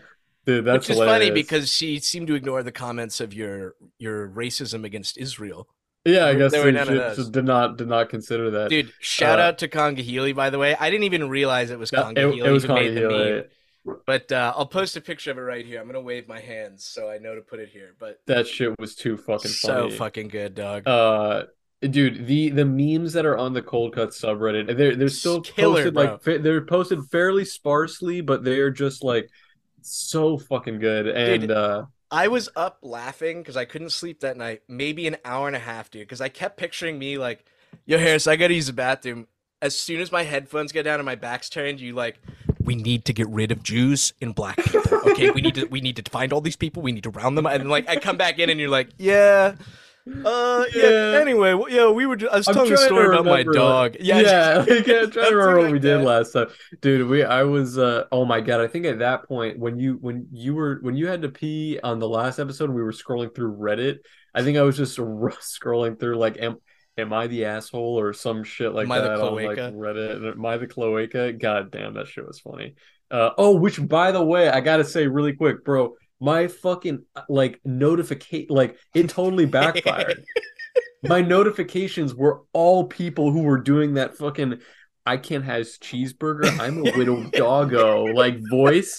dude, that's which is funny because she seemed to ignore the comments of your your racism against Israel. yeah, I guess there they were none of should- those. did not did not consider that. Dude, shout Uh, out to Conga Healy, by the way. I didn't even realize it was Conga it, Healy it was made Conga the Healy. meme. But uh, I'll post a picture of it right here. I'm gonna wave my hands so I know to put it here. But That shit was too fucking so funny. fucking good, dog. Uh, dude, the the memes that are on the Cold Cut subreddit, they're they're still Killer, posted bro. like they're posted fairly sparsely, but they're just like so fucking good. And Dude, uh, I was up laughing because I couldn't sleep that night. Maybe an hour and a half, dude. Because I kept picturing me like, "Yo, Harris, I gotta use the bathroom." As soon as my headphones get down and my back's turned, you like, "We need to get rid of Jews and black people." Okay, we need to we need to find all these people. We need to round them. Up. And like, I come back in and you're like, "Yeah." Uh yeah. Yeah. Anyway, well, yeah, we were. Just, I was I'm telling a story about my remember, dog. yeah, Yeah, (laughs) like, I'm trying to remember what we did that. last time, dude. We I was uh oh my god, I think at that point when you when you were when you had to pee on the last episode, we were scrolling through Reddit. I think I was just (laughs) scrolling through like am am I the asshole or some shit like Am I the that on like? Reddit. And Am I the cloaca? God damn, that shit was funny. Uh oh, which by the way, I gotta say really quick, bro. My fucking like notification, like it totally (laughs) backfired. my notifications were all people who were doing that fucking I can't have cheeseburger. I'm a widow (laughs) doggo like voice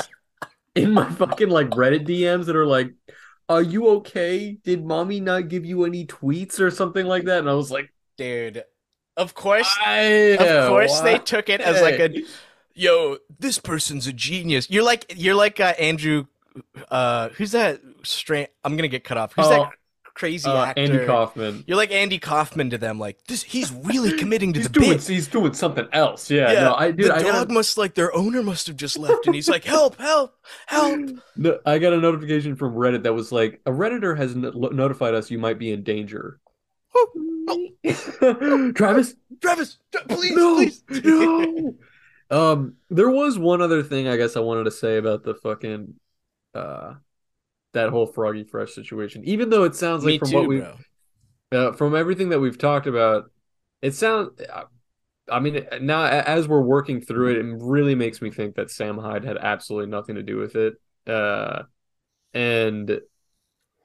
in my fucking like Reddit DMs that are like, "Are you okay? Did mommy not give you any tweets or something like that?" And I was like, Dude, of course, I, of course they took it as like a yo, this person's a genius. You're like you're like uh, Andrew uh who's that strange I'm to get cut off. Who's Oh, that crazy uh, actor? Andy Kaufman. You're like Andy Kaufman to them like this he's really (laughs) committing to He's the doing bit. he's doing something else. Yeah, no, I dude, the I dog got, a, must like their owner must have just left, and he's like, "Help! Help! Help!" (laughs) no, I got a notification from Reddit that was like a redditor has no- notified us you might be in danger. (laughs) Travis, Travis, please, no, please. no. Um, there was one other thing I guess I wanted to say about the fucking uh that whole Froggy Fresh situation. Even though it sounds like Me from too, what we uh, from everything that we've talked about, it sounds. I mean, now as we're working through it, it really makes me think that Sam Hyde had absolutely nothing to do with it. Uh, and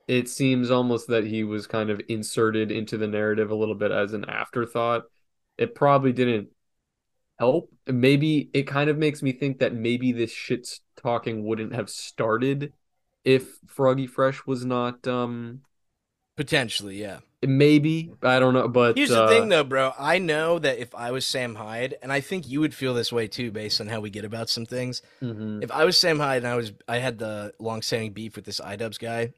it seems almost that he was kind of inserted into the narrative a little bit as an afterthought. It probably didn't help. Maybe it kind of makes me think that maybe this shit talking wouldn't have started if Froggy Fresh was not um Potentially, yeah. maybe I don't know, but Here's uh, the thing, though, bro. I know that if I was Sam Hyde, and I think you would feel this way too, based on how we get about some things. mhm. If I was Sam Hyde and I was, I had the long-standing beef with this iDubbbz guy,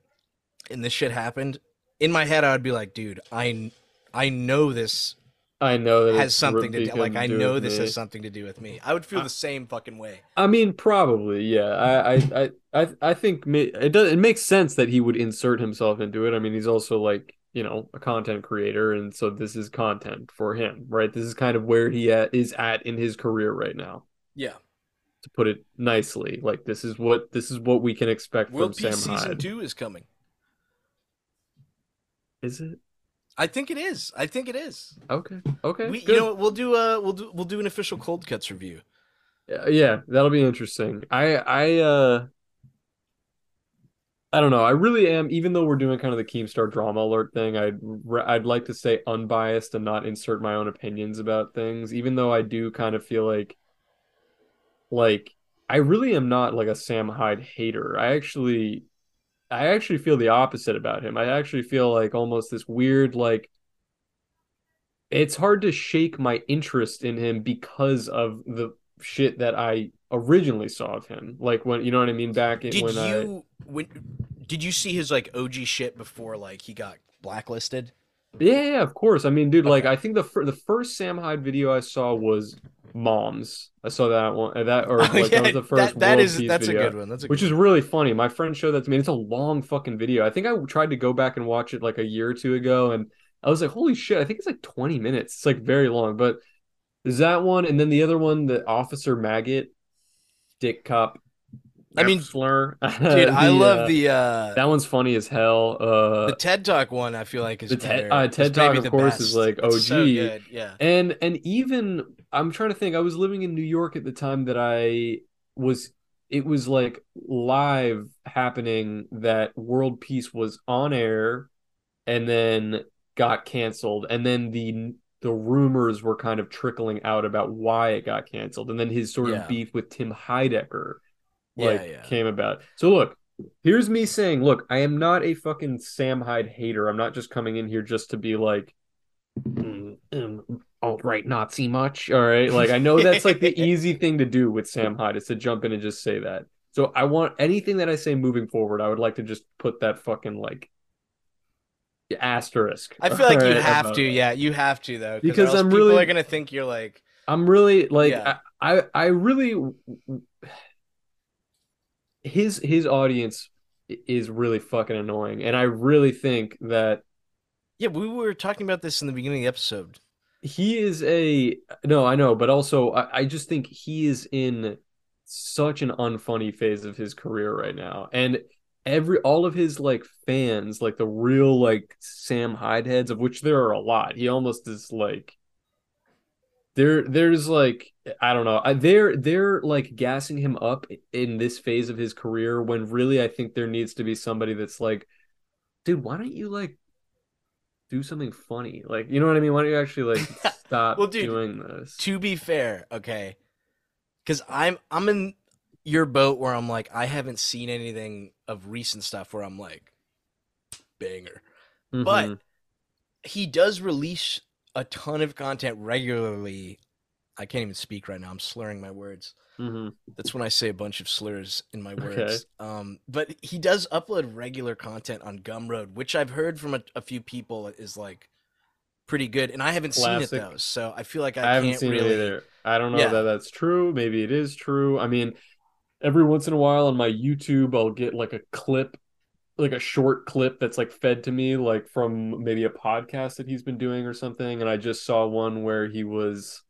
and this shit happened, in my head I would be like, dude, I, I know this I know that has something to do. Like I do know this me. has something to do with me. I would feel I- the same fucking way. I mean, probably, yeah. I, I, I, I, think it does. It makes sense that he would insert himself into it. I mean, he's also like you know a content creator, and so this is content for him, right? This is kind of where he at, is at in his career right now. Yeah. To put it nicely, like this is what this is what we can expect World from Peace Sam season Hyde. two is coming. Is it I think it is. I think it is. okay? Okay, We, you know, we'll do a we'll do we'll do an official cold cuts review. Yeah, yeah, that'll be interesting. I I uh I don't know. I really am even though we're doing kind of the Keemstar drama alert thing, I'd I'd like to stay unbiased and not insert my own opinions about things, even though I do kind of feel like like I really am not like a Sam Hyde hater. I actually I actually feel the opposite about him. I actually feel like almost this weird like it's hard to shake my interest in him because of the shit that I originally saw of him. Like when you know what I mean back in Did when I you when did you see his like OG shit before like he got blacklisted? Yeah, yeah, of course. I mean, dude, like I think the fir- the first Sam Hyde video I saw was Moms. I saw that one. uh, That or (laughs) Oh, like that was the first that, that World Peace that's video. a good one. That's a which good is really funny. My friend showed that to me. It's a long fucking video. I think I tried to go back and watch it like a year or two ago, and I was like, "Holy shit!" I think it's like twenty minutes. It's like very long. But there's that one, and then the other one, the Officer Maggot, Dick Cop. I mean, slur. (laughs) dude. I love uh, the uh that one's funny as hell. Uh, the TED Talk one. I feel like is the TED- uh, TED Talk, of course, best. is, like, so OG. good. Yeah. And and even I'm trying to think. I was living in New York at the time that I was. It was like live happening that World Peace was on air, and then got canceled, and then the the rumors were kind of trickling out about why it got canceled, and then his sort Yeah. of beef with Tim Heidecker like yeah. came about. So look, here's me saying, look, I am not a fucking Sam Hyde hater. I'm not just coming in here just to be like mm, um, alt-right Nazi much. All right. Like I know that's like the (laughs) easy thing to do with Sam Hyde is to jump in and just say that. So I want anything that I say moving forward, I would like to just put that fucking like asterisk. I feel like (laughs) you have to. that. Yeah, you have to though. Because I'm people really- are gonna think you're like. I'm really like Yeah. I, I I really his his audience is really fucking annoying and I really think that Yeah, we were talking about this in the beginning of the episode. He is a no I know but also I, I just think he is in such an unfunny phase of his career right now. And every all of his like fans like the real like Sam Hyde heads of which there are a lot he almost is like there there's like I don't know they're they're like gassing him up in this phase of his career when really I think there needs to be somebody that's like dude why don't you like do something funny. Like, you know what I mean? Why don't you actually like (laughs) stop Well, dude, doing this? To be fair, okay, because I'm I'm in your boat where I'm like I haven't seen anything of recent stuff where I'm like banger, but Mhm. he does release a ton of content regularly. I can't even speak right now. I'm slurring my words. Mhm. That's when I say a bunch of slurs in my words. Okay. Um, but he does upload regular content on Gumroad, which I've heard from a, a few people is like pretty good, and I haven't seen it though, so I feel like I, I, haven't seen really. it either. I don't know Yeah. that that's true. Maybe it is true. I mean, every once in a while on my YouTube, I'll get like a clip, like a short clip that's like fed to me, like from maybe a podcast that he's been doing or something. And I just saw one where he was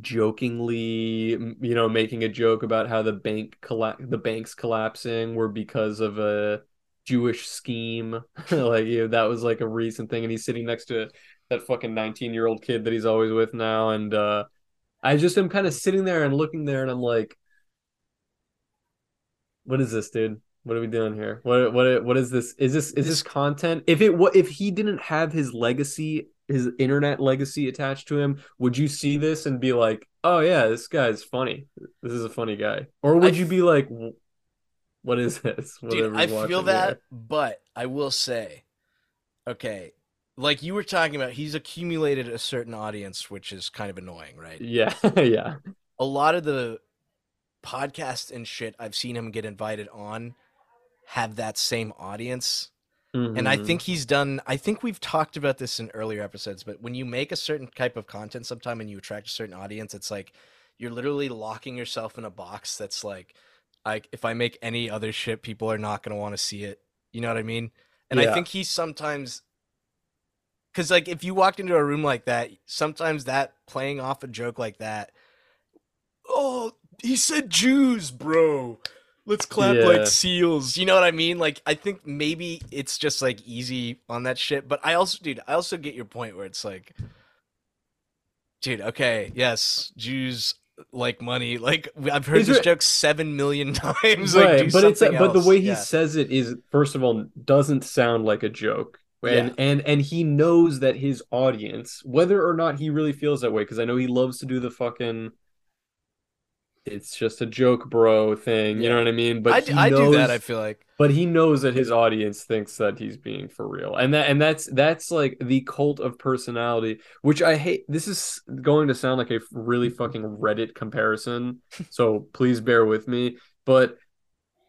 jokingly, you know, making a joke about how the bank colla- the banks collapsing were because of a Jewish scheme. (laughs) like, you know, that was like a recent thing. And he's sitting next to that fucking 19 year old kid that he's always with now. And uh, I just am kind of sitting there and looking there and I'm like, what is this, dude? What are we doing here? What what what is this? Is this is this This- content? If it what if he didn't have his legacy, his internet legacy attached to him, would you see this and be like, "Oh yeah, this guy's funny. This is a funny guy," or would I you be like, "What is this?" Dude, I feel that, here. but I will say, okay, like you were talking about, he's accumulated a certain audience, which is kind of annoying, right? (laughs) Yeah, yeah, A lot of the podcasts and shit I've seen him get invited on have that same audience. And I Mhm. think he's done, I think we've talked about this in earlier episodes, but when you make a certain type of content sometime and you attract a certain audience, it's like you're literally locking yourself in a box that's like, like if I make any other shit, people are not going to want to see it. You know what I mean? And I think he's sometimes, because like if you walked into a room like that, sometimes that playing off a joke like that, oh, he said Jews, bro. Let's clap Yeah. like seals. You know what I mean? Like I think maybe it's just like easy on that shit. But I also, dude, I also get your point where it's like, dude, okay, yes, Jews like money. Like I've heard Is this it- joke seven million (laughs) times. Like, right, do but it's but the way he Yeah. says it is first of all doesn't sound like a joke. And Yeah. and and he knows that his audience, whether or not he really feels that way, because I know he loves to do the fucking it's just a joke, bro thing. You know what I mean? But I, d- I do that. I feel like but he knows that his audience thinks that he's being for real and that and that's that's like the cult of personality which i hate this is going to sound like a really (laughs) fucking reddit comparison so please bear with me but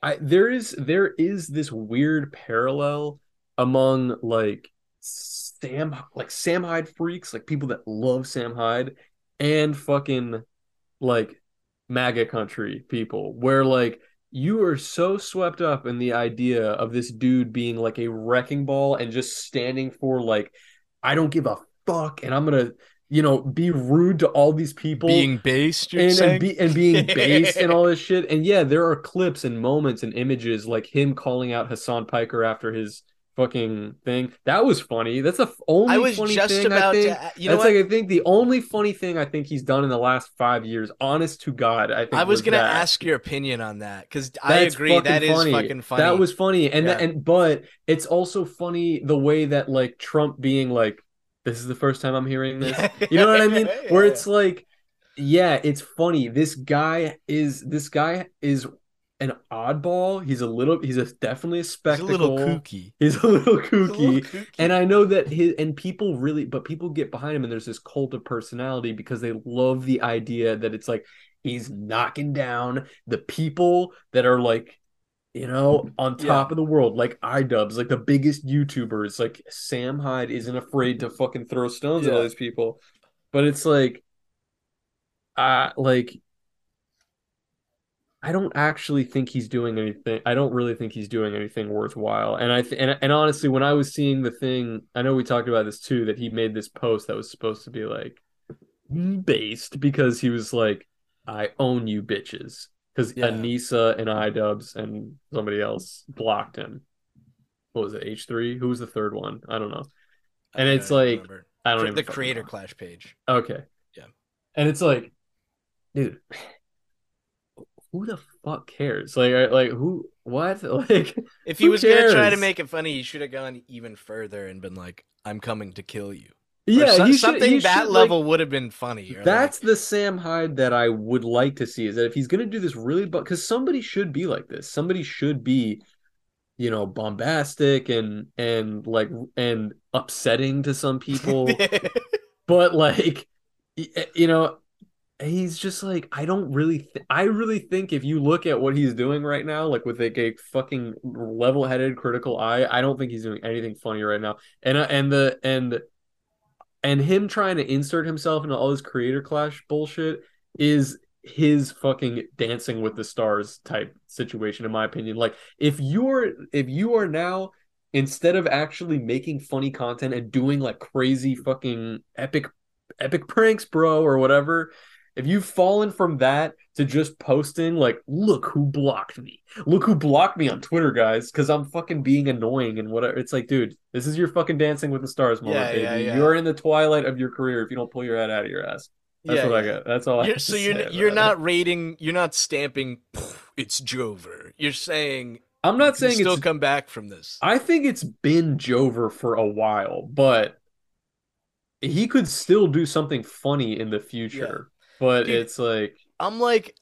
i there is there is this weird parallel among like sam like sam hyde freaks like people that love sam hyde and fucking like maga country people where like you are so swept up in the idea of this dude being like a wrecking ball and just standing for like I don't give a fuck and I'm gonna you know be rude to all these people being based. And, and, be, and being (laughs) based and all this shit and yeah there are clips and moments and images like him calling out Hasan Piker after his fucking thing that was funny that's the only I was funny just thing I about think to. You know that's what? like I think the only funny thing I think he's done in the last five years honest to God I think I was gonna that. ask your opinion on that because I agree that is fucking funny. That was funny, and that, Yeah. and but it's also funny the way that like Trump being like, "This is the first time I'm hearing this." (laughs) You know what I mean? Where it's like, yeah, it's funny. This guy is this guy is an oddball. He's a little. He's a definitely a spectacle. He's a little kooky. He's a little He's a little kooky. kooky. And I know that his and people really, but people get behind him, and there's this cult of personality because they love the idea that it's like he's knocking down the people that are like, you know, on Yeah. top of the world, like iDubbbz, like the biggest YouTubers. Like Sam Hyde isn't afraid to fucking throw stones at all these people, but it's like, uh, like. I don't actually think he's doing anything. I don't really think he's doing anything worthwhile. And I th- and and honestly, when I was seeing the thing, I know we talked about this too. That he made this post that was supposed to be like based because he was like, "I own you, bitches," because Yeah. Anisa and iDubbbz and somebody else blocked him. What was it? H three? Who was the third one? I don't know. And it's even like- remember. I don't the creator know. clash page. Okay. Yeah. And it's like, dude, who the fuck cares? Like, like who? what? (laughs) Like, If he was gonna try to make it funny, he should have gone even further and been like, "I'm coming to kill you." Yeah, so- should- something he that should, like- level would have been funny. That's like- the Sam Hyde that I would like to see. Is that if he's gonna do this really, but because somebody should be like this. Somebody should be, you know, bombastic and and like and upsetting to some people. (laughs) but like, eh, you know, he's just like I don't really. Th- I really think if you look at what he's doing right now, like with like a fucking level-headed, critical eye, I don't think he's doing anything funny right now. And uh, and the and and him trying to insert himself into all this creator clash bullshit is his fucking dancing with the stars type situation in my opinion like if you're if you are now instead of actually making funny content and doing like crazy fucking epic epic pranks bro or whatever if you've fallen from that to just posting like look who blocked me look who blocked me on twitter guys because i'm fucking being annoying and whatever it's like dude this is your fucking dancing with the stars moment Yeah, baby yeah, yeah. you're in the twilight of your career if you don't pull your head out of your ass that's Yeah, what i got that's all I You're, so (laughs) you're you're it. not rating, you're not stamping. It's Jover. You're saying i'm you not saying still come back from this. i think it's been jover for a while but he could still do something funny in the future but Dude, it's like I'm like,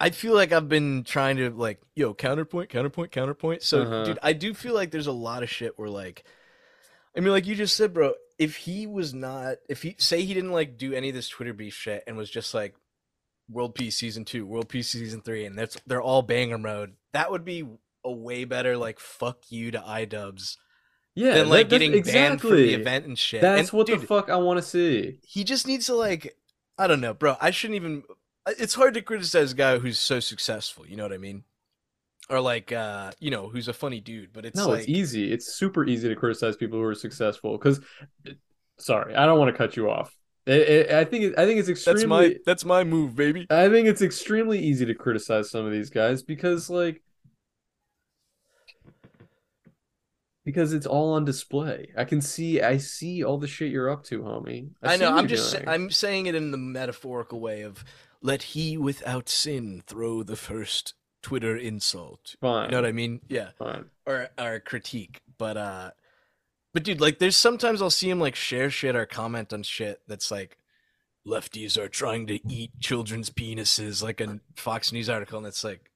I- feel like I've been trying to like, yo, counterpoint, counterpoint, counterpoint. So, Uh-huh. dude, I do feel like there's a lot of shit where like, I mean, like you just said, bro. If he was not, if he say he didn't like do any of this Twitter beef shit and was just like, World Peace season two, World Peace season three, and that's they're all banger mode. That would be a way better like fuck you to iDubbbz yeah than like getting banned from the event and shit. that's And, what dude, the fuck i want to see he just needs to like I don't know, bro. I shouldn't even it's hard to criticize a guy who's so successful, you know what I mean? Or like uh, you know, who's a funny dude, but it's no, like it's easy. It's super easy to criticize people who are successful. Because, sorry, I don't want to cut you off. It, it, I think it, I think it's extremely. that's my that's my move, baby. I think it's extremely easy to criticize some of these guys because, like, because it's all on display. I can see, I see all the shit you're up to, homie. I, see know, I'm just doing. I'm saying it in the metaphorical way of let he without sin throw the first Twitter insult. fine. You know what I mean? Yeah. Fine. or or critique but uh but dude like there's sometimes i'll see him like share shit or comment on shit that's like lefties are trying to eat children's penises like a fox news article and it's like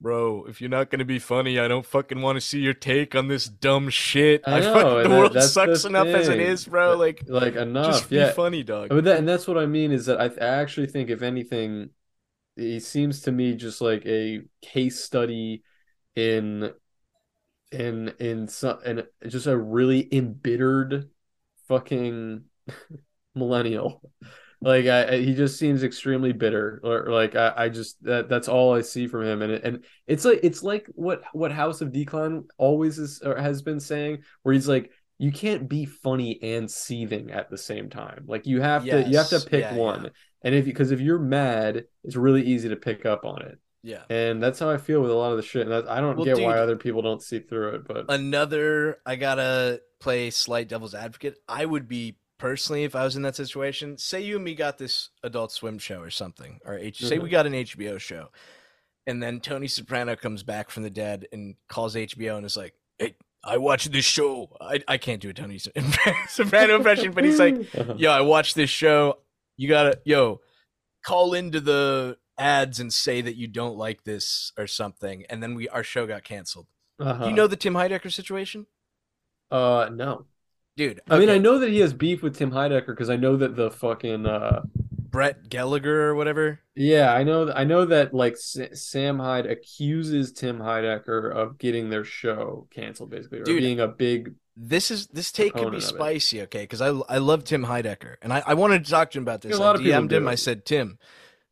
bro if you're not gonna be funny i don't fucking want to see your take on this dumb shit I know, fucking, the and that- world that's the sucks enough as it is, bro like Like enough. just be yeah. funny dog But that, and that's what I mean is that I, I actually think, if anything, he seems to me just like a case study in in in some in just a really embittered fucking (laughs) millennial. Like I, I- he just seems extremely bitter, or like I, I just that that's all I see from him, and it, and it's like it's like what what House of Decline always is or has been saying, where he's like, you can't be funny and seething at the same time. Like you have to you have to pick yeah, one, yeah. and if because if you're mad, it's really easy to pick up on it, yeah and that's how I feel with a lot of the shit. And that, I don't Well, get why other people don't see through it, but another i gotta play slight devil's advocate i would be personally if i was in that situation say you and me got this adult swim show or something or H- say we Mhm. got an hbo show and then tony soprano comes back from the dead and calls hbo and is like hey i watched this show i, I can't do a tony (laughs) soprano impression but he's like Uh-huh. yo i watched this show you gotta yo call into the ads and say that you don't like this or something and then we our show got canceled Uh-huh. do you know the tim heidecker situation Uh, no. Dude. I mean, I know that he has beef with Tim Heidecker because I know that the fucking uh, Brett Gallagher or whatever. yeah, I know, I know that like S- Sam Hyde accuses Tim Heidecker of getting their show canceled, basically, or Dude, being a big. This is this take could be spicy, okay? Because I I love Tim Heidecker, and I, I wanted to talk to him about this. A lot I of DM'd him. I said, Tim,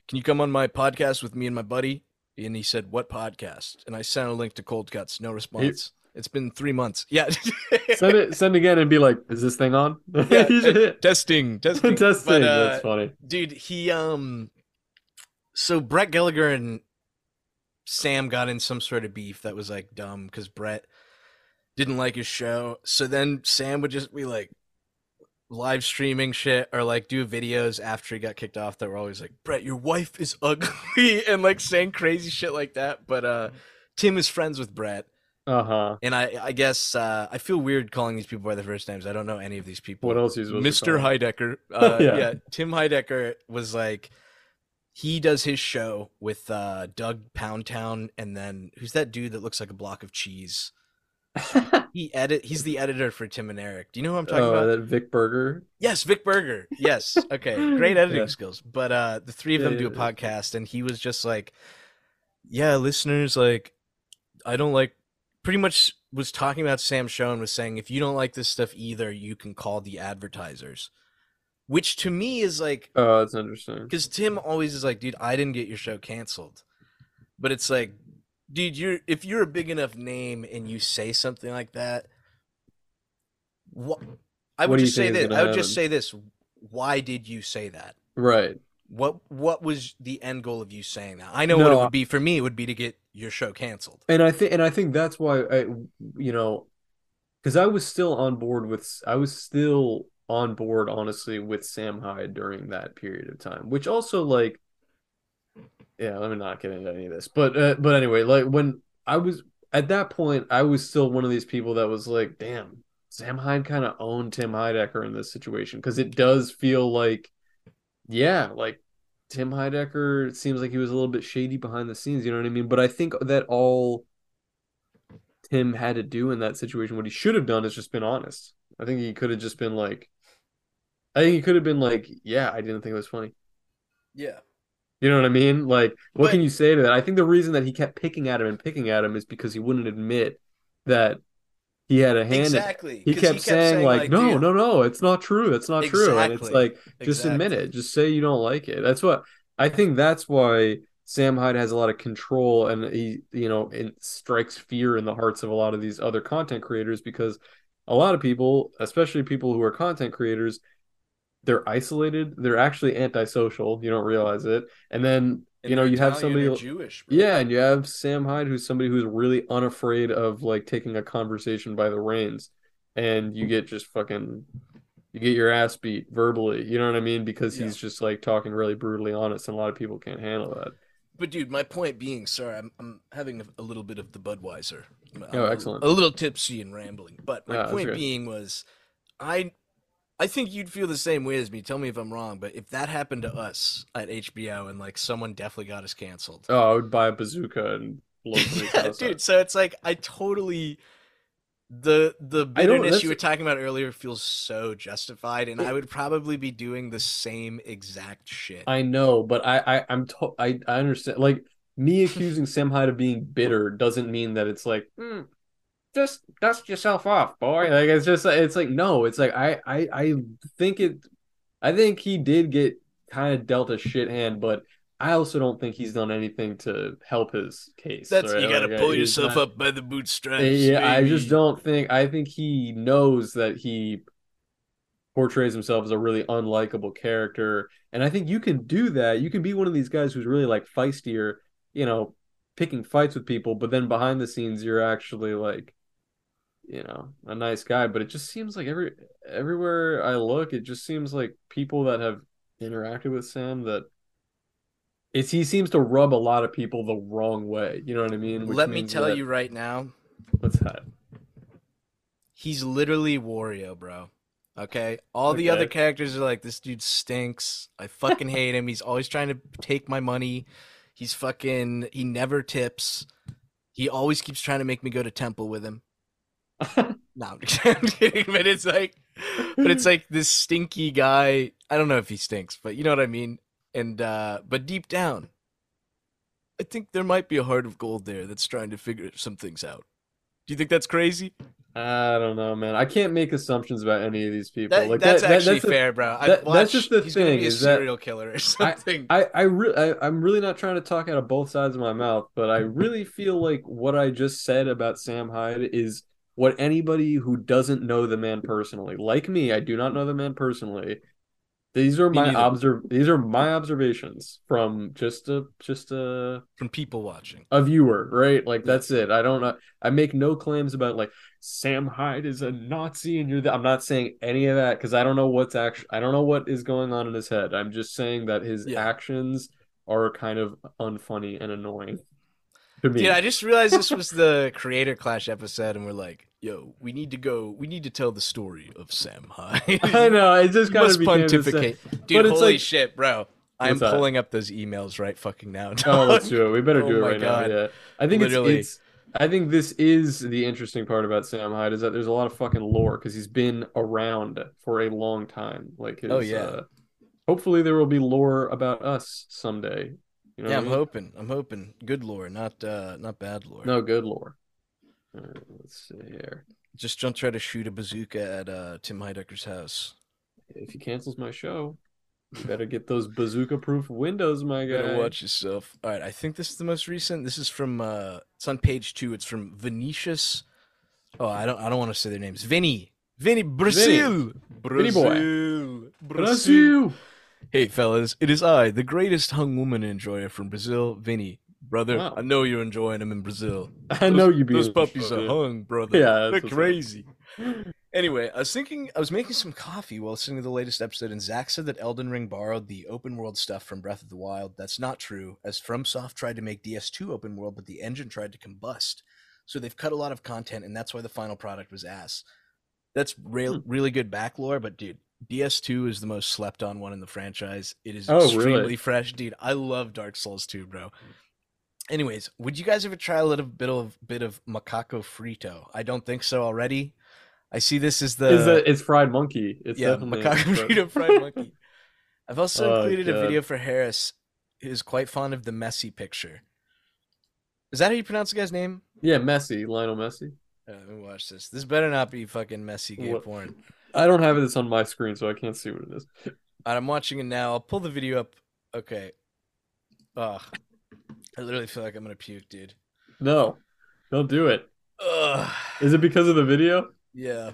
can you come on my podcast with me and my buddy? And he said, What podcast? And I sent a link to Cold Cuts. No response. It's been three months. Yeah. (laughs) Send it, send again, and be like, "Is this thing on?" Yeah, (laughs) testing, testing, (laughs) Testing. But, uh, That's funny. dude he um so brett gallagher and sam got in some sort of beef that was like dumb because brett didn't like his show so then sam would just be like live streaming shit or like do videos after he got kicked off that were always like brett your wife is ugly and like saying crazy shit like that but uh Tim is friends with Brett, Uh huh. and I I guess uh, I feel weird calling these people by their first names. I don't know any of these people. What else is Mr. Heidecker. (laughs) Uh, Yeah. yeah. Tim Heidecker was like, he does his show with uh, Doug Poundtown, and then who's that dude that looks like a block of cheese? (laughs) He edit. He's the editor for Tim and Eric. Do you know who I'm talking Oh, about? that Vic Berger. Yes, Vic Berger. Yes. Okay. Great (laughs) editing Yeah. skills. But uh the three of them Yeah, do a yeah. podcast and he was just like Yeah, listeners like I don't like pretty much was talking about Sam and was saying if you don't like this stuff either, you can call the advertisers. Which to me is like Oh, that's interesting. because Tim always is like, dude, I didn't get your show canceled. But it's like, dude, you're if you're a big enough name and you say something like that, what I would you just say this. I would just say this. Why did you say that? Right. What what was the end goal of you saying that? I know No, what it would be for me. It would be to get your show canceled. And I think, and I think that's why I, you know, because I was still on board with, I was still on board, honestly, with Sam Hyde during that period of time, which also like, yeah, let me not get into any of this, but, uh, but anyway, like when I was at that point, I was still one of these people that was like, damn, Sam Hyde kind of owned Tim Heidecker in this situation because it does feel like, yeah, like Tim Heidecker it seems like he was a little bit shady behind the scenes, you know what I mean? But I think that all Tim had to do in that situation, what he should have done is just been honest. I think he could have just been like, I think he could have been like, yeah, I didn't think it was funny. Yeah. You know what I mean? Like, what But- can you say to that? I think the reason that he kept picking at him and picking at him is because he wouldn't admit that he had a hand in it. Exactly. He 'cause kept, saying, like, no, dude, no, no, it's not true. It's not true. And it's like, just admit it. Just say you don't like it. That's what I think. That's why Sam Hyde has a lot of control, and he, you know, it strikes fear in the hearts of a lot of these other content creators because a lot of people, especially people who are content creators, they're isolated. They're actually antisocial. You don't realize it, and then you know you have Italian somebody. Jewish. bro. Yeah, and you have Sam Hyde, who's somebody who's really unafraid of like taking a conversation by the reins, and you get just fucking, you get your ass beat verbally. You know what I mean? Because he's just like talking really brutally honest, and a lot of people can't handle that. But dude, my point being, sorry, I'm I'm having a, a little bit of the Budweiser. Oh, I'm Oh, a- excellent. A, little tipsy and rambling. But my Yeah, point being was, I I think you'd feel the same way as me. Tell me if I'm wrong, but if that happened to us at HBO and like someone definitely got us canceled. Oh, I would buy a bazooka and blow (laughs) yeah, up. dude. So it's like I totally the the bitterness you were talking about earlier feels so justified, and I would probably be doing the same exact shit. I know, but I, I I'm to- I I understand. Like me accusing Sam Hyde of being bitter doesn't mean that it's like "Hmm, just dust yourself off, boy. Like it's just it's like no, it's like I I I think it. I think he did get kind of dealt a shit hand, but I also don't think he's done anything to help his case. That's right? you gotta Like, pull yourself not- up by the bootstraps. Eh, yeah, I just don't think. I think he knows that he portrays himself as a really unlikable character, and I think you can do that. You can be one of these guys who's really like feisty or you know picking fights with people, but then behind the scenes you're actually like you know a nice guy. But it just seems like every everywhere I look, it just seems like people that have interacted with Sam that. It's, he seems to rub a lot of people the wrong way. You know what I mean? Which Let me tell that- you right now, What's that? he's literally Wario, bro. Okay, all the other characters are like, this dude stinks. I fucking hate him. He's always trying to take my money. He's fucking. He never tips. He always keeps trying to make me go to temple with him. No, I'm (laughs) kidding, but it's like, but it's like this stinky guy. I don't know if he stinks, but you know what I mean. And uh but deep down, I think there might be a heart of gold there that's trying to figure some things out. Do you think that's crazy? I don't know, man. I can't make assumptions about any of these people. That, like that's that, actually that's the- fair, bro. I that- that's just the he's gonna thing, be a is that serial killer or something. I, I really, I, I'm really not trying to talk out of both sides of my mouth, but I really feel like what I just said about Sam Hyde is what anybody who doesn't know the man personally, like me, I do not know the man personally. These are Me my neither. observe. These are my observations from just a just a From people watching. a viewer, right? Like that's it. I don't know. I make no claims about like Sam Hyde is a Nazi and you're. The, I'm not saying any of that because I don't know what's actually. I don't know what is going on in his head. I'm just saying that his Yeah. actions are kind of unfunny and annoying. to me. Dude, I just realized this was the (laughs) Creator Clash episode, and we're like, "Yo, we need to go. We need to tell the story of Sam Hyde." (laughs) I know it just kind of thing. pontificate, dude. But it's Holy like- shit, bro! I'm that? pulling up those emails right fucking now. Oh, let's do it. We better Oh do it right God. now. Yeah, I think Literally. it's it's. I think this is the interesting part about Sam Hyde is that there's a lot of fucking lore because he's been around for a long time. Like, his, Oh, yeah. Uh, hopefully, there will be lore about us someday. You know yeah, I'm I mean? hoping. I'm hoping. Good lore, not uh, not bad lore. No good lore. Right, let's see here. Just don't try to shoot a bazooka at uh, Tim Heidecker's house. If he cancels my show, you better get those bazooka-proof windows, my guy. gotta watch yourself. All right, I think this is the most recent. This is from. uh It's on page two. It's from Venetius. Oh, I don't. I don't want to say their names. Vinny. Vinny Brazil. Vinny boy. Brazil. Brazil. Hey, fellas, it is I, the greatest hung woman enjoyer from Brazil, Vinny. Brother, Wow. I know you're enjoying them in Brazil. (laughs) I know you be Those puppies are hung, brother. Yeah, they're crazy. Anyway, I was thinking, I was making some coffee while listening to the latest episode, and Zach said that Elden Ring borrowed the open world stuff from Breath of the Wild. That's not true, as FromSoft tried to make DS2 open world, but the engine tried to combust. So they've cut a lot of content, and that's why the final product was ass. That's real, Hmm. really good back lore, but dude, DS2 is the most slept on one in the franchise. It is Oh, extremely really? fresh, dude. I love Dark Souls 2, bro. Anyways, would you guys ever try a little bit of bit of macaco frito? I don't think so already. I see this as the Is that it's fried monkey? It's yeah macaco frito fried monkey. (laughs) I've also Oh, included a video for Harris, who's quite fond of the Messi picture. Is that how you pronounce the guy's name? Yeah, Messi, Lionel Messi. Uh, let me watch this. This better not be fucking Messi gay What- porn. I don't have this on my screen, so I can't see what it is. Right, I'm watching it now. I'll pull the video up. Okay. Ugh. I literally feel like I'm gonna puke, dude. No, don't do it. Ugh. Is it because of the video? Yeah.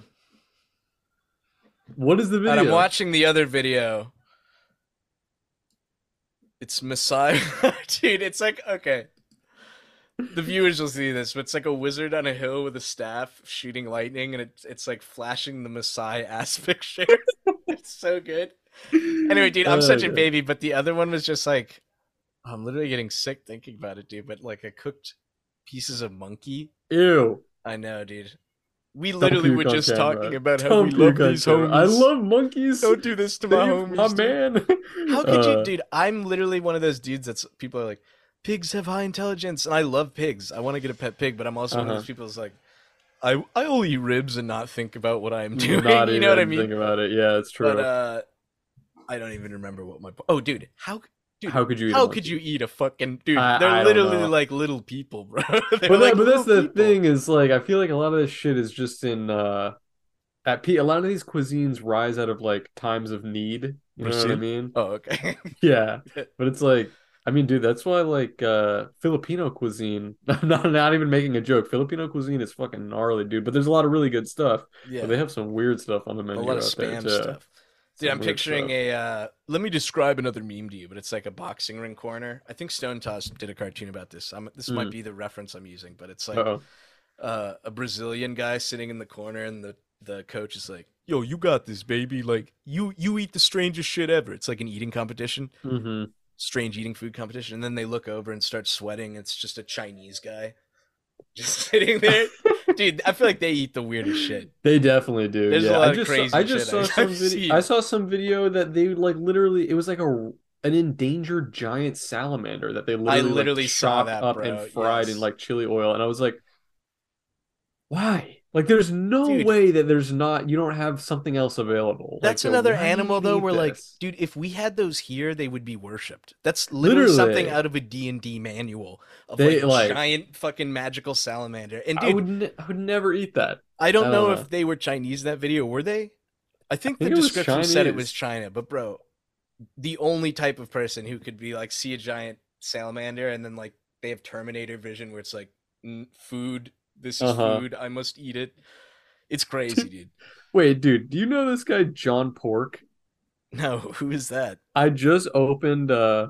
What is the video? And I'm watching the other video. It's Messiah. (laughs) Dude, it's like, okay. The viewers will see this, but it's like a wizard on a hill with a staff shooting lightning, and it's it's like flashing the Messiah ass (laughs) picture. it's so good. Anyway, dude, I'm Oh, such a baby, but the other one was just like, I'm literally getting sick thinking about it, dude. But like a cooked pieces of monkey. Ew. I know, dude. We literally were just camera. talking about how Don't we love these homies. I love monkeys. Don't do this to my homies. my man. How could Uh, you, dude? I'm literally one of those dudes that's people are like, pigs have high intelligence, and I love pigs. I want to get a pet pig, but I'm also one of Uh-huh. those people that's like, I I will eat ribs and not think about what I am doing. Not (laughs) you know what I mean? Think about it. Yeah, it's true. But uh, I don't even remember what my oh, dude, how dude, How could you? Eat a how could you eat a fucking dude? I- they're I literally like little people, bro. (laughs) But, like but that's the people. thing is like I feel like a lot of this shit is just in uh at P a lot of these cuisines rise out of like times of need. You know what I mean? Oh, okay. (laughs) Yeah. But it's like I mean, dude, that's why like uh Filipino cuisine (laughs) I'm not not even making a joke. Filipino cuisine is fucking gnarly, dude. But there's a lot of really good stuff. yeah. But they have some weird stuff on the menu. a lot of out there spam too. stuff. Dude, I'm picturing stuff. a. Uh, let me describe another meme to you, but it's like a boxing ring corner. I think StoneToss did a cartoon about this. I'm, this might Mm. be the reference I'm using, but it's like uh, a Brazilian guy sitting in the corner, and the the coach is like, "Yo, you got this, baby! Like you you eat the strangest shit ever." It's like an eating competition, hmm strange eating food competition, and then they look over and start sweating. It's just a Chinese guy (laughs) just sitting there. Dude, I feel like they eat the weirdest shit. (laughs) They definitely do. There's a yeah, lot I of just crazy saw, I just shit saw (laughs) I've some video. I saw some video that they like literally. It was like a an endangered giant salamander that they literally, like, literally saw chopped that, up bro, and fried in like chili oil, and I was like, why? Like, there's no Dude. way that there's not. You don't have something else available. That's so another why do you animal though. Where like, dude, if we had those here, they would be worshipped. That's literally, something out of a D and D manual of They, like, like- giant fucking magical salamander. And I dude, would ne- I would never eat that. I don't I know if they were Chinese in that video. Were they? I think, think the description said it was China, but bro, the only type of person who could be like see a giant salamander and then like they have Terminator vision where it's like "Mm, food. This is Uh-huh. food. I must eat it. It's (laughs) crazy, dude. Wait, dude, do you know this guy John Pork? (laughs) No, who is that? I just opened uh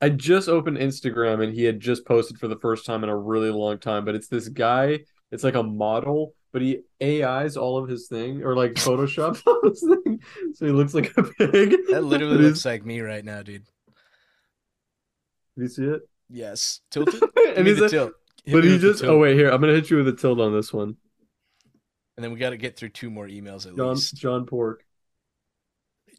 I just opened Instagram and he had just posted for the first time in a really long time, but it's this guy, it's like a model, but he AIs all of his thing or like (laughs) Photoshop all his thing. So he looks like a pig. That literally looks like me right now, dude. Do you see it? Yes, tilted. and he's like, tilt. Hit but he just. Oh wait, here I'm gonna hit you with a tilt on this one. and then we got to get through two more emails at John least. John Pork.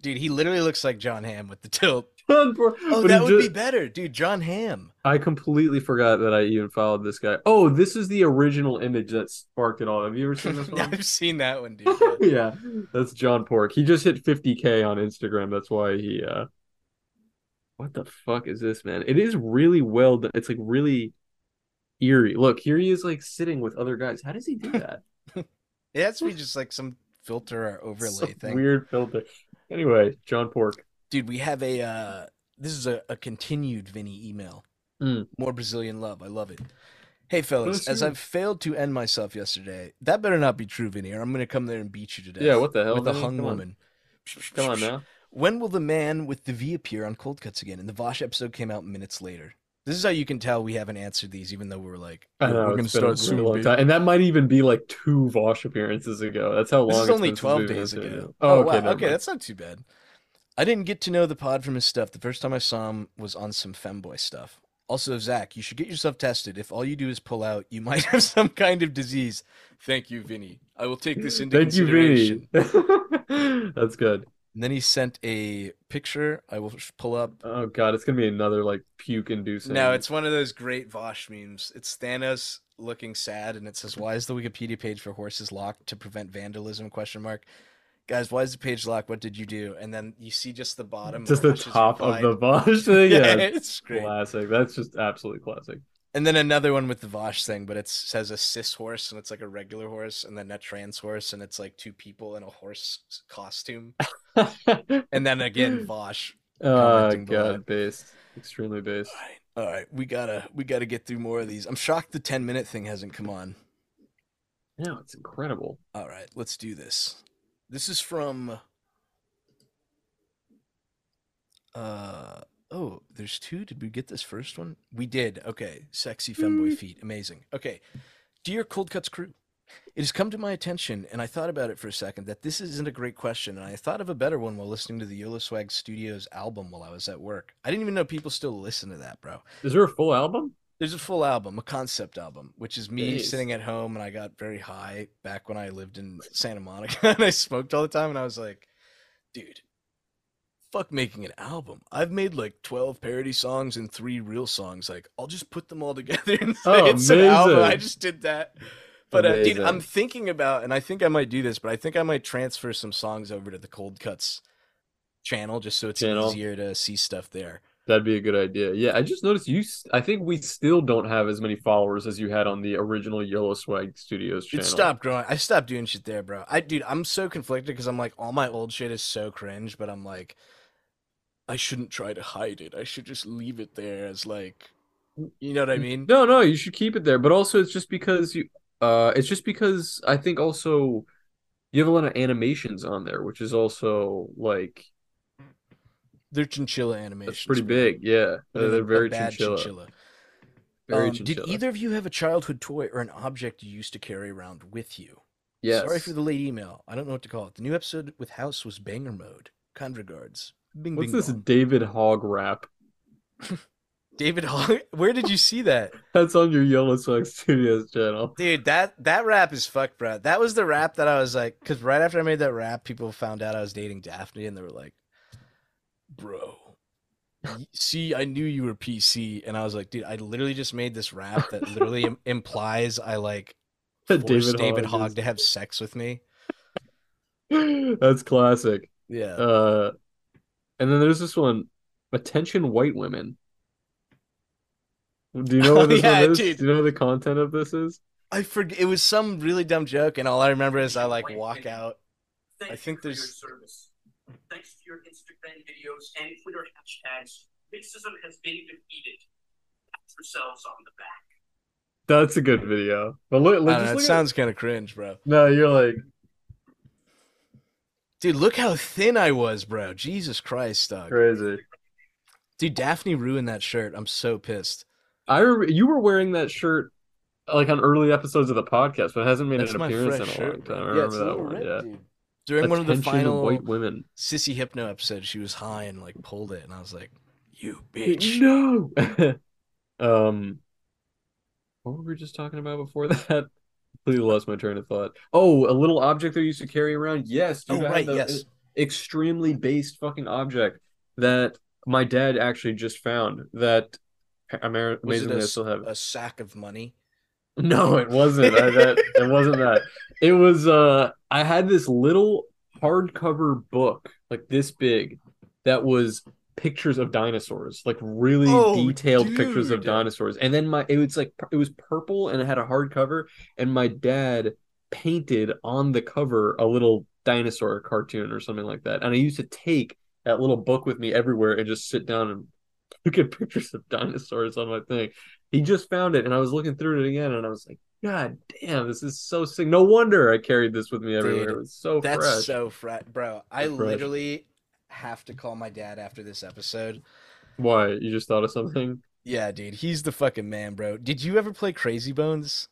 Dude, he literally looks like Jon Hamm with the tilt. (laughs) John Pork. Oh, but that would ju- be better, dude. John Ham. I completely forgot that I even followed this guy. Oh, this is the original image that sparked it all. Have you ever seen this (laughs) one? I've seen that one, dude. (laughs) yeah. yeah, that's John Pork. He just hit 50k on Instagram. That's why he. uh What the fuck is this, man? It is really well done. It's like really eerie. Look, here he is, like sitting with other guys. How does he do (laughs) that? It has to be just like some filter or (laughs) overlay Some thing. Weird filter. Anyway, John Pork. Dude, we have a uh this is a, a continued Vinny email. Mm. More Brazilian love. I love it. Hey fellas, as. I've failed to end myself yesterday, that better not be true, Vinny, or I'm gonna come there and beat you to death. Yeah, what the hell? With a hung Come on. woman. Come on now. When will the man with the V appear on Cold Cuts again? And the Vaush episode came out minutes later. This is how you can tell we haven't answered these, even though we were like, I know, we're it's a start really soon. long time. and that might even be like two Vaush appearances ago. That's how long. This is it's only 12 days ago. Oh, Oh, wow. okay, never Okay, mind. that's not too bad. I didn't get to know the pod from his stuff. The first time I saw him was on some femboy stuff. Also, Zach, you should get yourself tested. If all you do is pull out, you (laughs) might have some kind of disease. Thank you, Vinny. I will take this into consideration. Thank you. Vinny. (laughs) That's good. And then he sent a picture. I will pull up. Oh god, it's gonna be another like puke inducing. No, it's one of those great Vaush memes. It's Thanos looking sad, and it says, "Why is the Wikipedia page for horses locked to prevent vandalism?" Question mark. Guys, why is the page locked? What did you do? And then you see just the bottom, just the top of the Vaush (laughs) thing. yeah, Yeah, (laughs) it's great. classic. That's just absolutely classic. And then another one with the Vaush thing, but it says a cis horse, and it's like a regular horse, and then a trans horse, and it's like two people in a horse costume. (laughs) (laughs) And then again, Vaush. oh god, based, extremely based. All right, all right, we gotta we gotta get through more of these. I'm shocked the 10 minute thing hasn't come on. No, it's incredible. All right, let's do this. This is from. Uh oh, there's two. Did we get this first one? We did. Okay, sexy femboy feet, amazing. Okay, dear Cold Cuts crew, it has come to my attention, and I thought about it for a second that this isn't a great question, and I thought of a better one while listening to the YOLO Swag Studios album while I was at work. I didn't even know people still listen to that, bro. Is there a full album? There's a full album, a concept album, which is me Nice. sitting at home and I got very high back when I lived in Santa Monica (laughs) and I smoked all the time and I was like, dude, fuck making an album. I've made like 12 parody songs and three real songs. Like, I'll just put them all together (laughs) and say Oh, it's an album. I oh, just did that. But uh, dude, I'm thinking about, and I think I might do this, but I think I might transfer some songs over to the Cold Cuts channel just so it's Channel. easier to see stuff there. That'd be a good idea. Yeah, I just noticed you. I think we still don't have as many followers as you had on the original YOLO Swag Studios channel. It stopped growing. I stopped doing shit there, bro. I dude, I'm so conflicted because I'm like, all my old shit is so cringe, but I'm like, I shouldn't try to hide it. I should just leave it there as like, you know what I mean? No, no, you should keep it there. But also, it's just because you. Uh, it's just because I think also you have a lot of animations on there, which is also like They're chinchilla animations. that's pretty big. Yeah, They're they're, very bad chinchilla. Very Um, chinchilla. Did either of you have a childhood toy or an object you used to carry around with you? Yes. Sorry for the late email. I don't know what to call it. The new episode with House was banger mode. Kind regards. Bing, What's bing, this. David Hogg rap? (laughs) David Hogg. (laughs) Where did you see that? (laughs) That's on your YOLO Swag Studios channel. Dude, that that rap is fucked, bro. That was the rap that I was like, because right after I made that rap, people found out I was dating Daphne, and they were like, "Bro, (laughs) see, I knew you were PC," and I was like, "Dude, I literally just made this rap that literally im- implies I like forced David, Hogg Hogg is- to have sex with me." That's classic. Yeah, Uh, and then there's this one, attention white women. Do you know (laughs) Oh, what this yeah, one is? dude. Do you know what the content of this is? I forget. It was some really dumb joke, and all I remember is I like walk out. Thank I think for your there's- service. Thanks to your Instagram videos and Twitter hashtags, racism has been defeated. Pat yourselves on the back. That's a good video. But look, I look, just know, it look at- sounds kind of cringe, bro. No, you're like, Dude, look how thin I was, bro. Jesus Christ, dog. crazy. Dude, Daphne ruined that shirt. I'm so pissed. I re- you were wearing that shirt like on early episodes of the podcast, but it hasn't made That's an appearance in a shirt. long time. I yeah, remember it's that one. red, yeah. dude. During one of the final white women. Sissy Hypno episodes, she was high and like pulled it, and I was like, "You bitch." (laughs) No. (laughs) Um, what were we just talking about before (laughs) that? Completely lost my train of thought. Oh, a little object they used to carry around. Yes, dude, Oh, right, the- yes. extremely based fucking object that my dad actually just found that Amer- Was it amazingly a I s- still have. a sack of money? (laughs) No, it wasn't. I, that, it wasn't that. It was uh I had this little hardcover book like this big that was pictures of dinosaurs, like really Oh, detailed pictures of dinosaurs. And then my it was like it was purple and it had a hardcover and my dad painted on the cover a little dinosaur cartoon or something like that. And I used to take that little book with me everywhere and just sit down and (laughs) look at pictures of dinosaurs on my thing. He just found it and I was looking through it again and I was like, God damn, this is so sick. No wonder I carried this with me everywhere. Dude, it was so That's fresh. so fresh, bro. I fresh. literally have to call my dad after this episode. Why? You just thought of something? Yeah, dude, he's the fucking man, bro. Did you ever play Crazy Bones?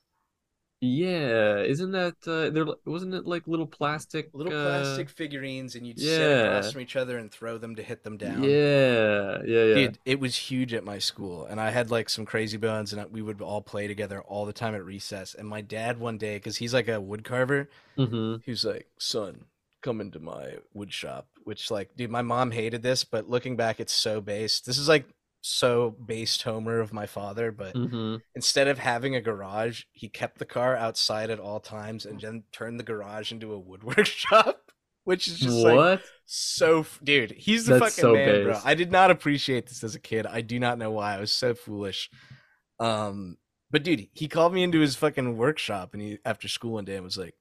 Yeah, isn't that uh there wasn't it like little plastic Little uh, plastic figurines, and you'd sit yeah. across from each other and throw them to hit them down. Yeah, yeah, yeah. Dude, it was huge at my school, and I had like some crazy bones, and we would all play together all the time at recess. And my dad one day, because he's like a wood carver, hmm he was like, "Son, come into my wood shop." Which, like, dude, my mom hated this, but looking back, it's so based. This is like so based Homer of my father, but hmm instead of having a garage, he kept the car outside at all times, and then turned the garage into a woodwork (laughs) shop. Which is just like so dude he's the That's fucking so man bro. i did not appreciate this as a kid. I do not know why. I was so foolish. Um but dude he called me into his fucking workshop and he after school one day and was like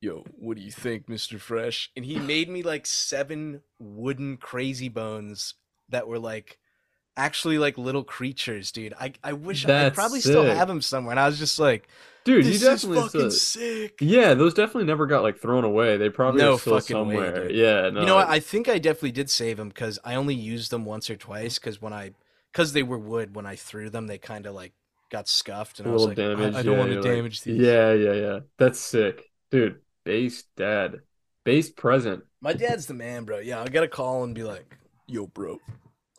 yo what do you think mr fresh? And he made me like seven wooden crazy bones that were like actually like little creatures dude i i wish i That's probably still have them somewhere and i was just like Dude, this you is definitely fucking still... sick Yeah, those definitely never got like thrown away. They probably No are still way, somewhere. dude. Yeah, no. you know what? I think I definitely did save them because I only used them once or twice. Because when I, because they were wood, when I threw them, they kind of like got scuffed, and a I was little like, damage. I, I don't yeah, want to you're like- damage these. Yeah, yeah, yeah. That's sick. Dude, base dad. Base present. My dad's the man, bro. Yeah, I gotta call and be like, Yo, bro,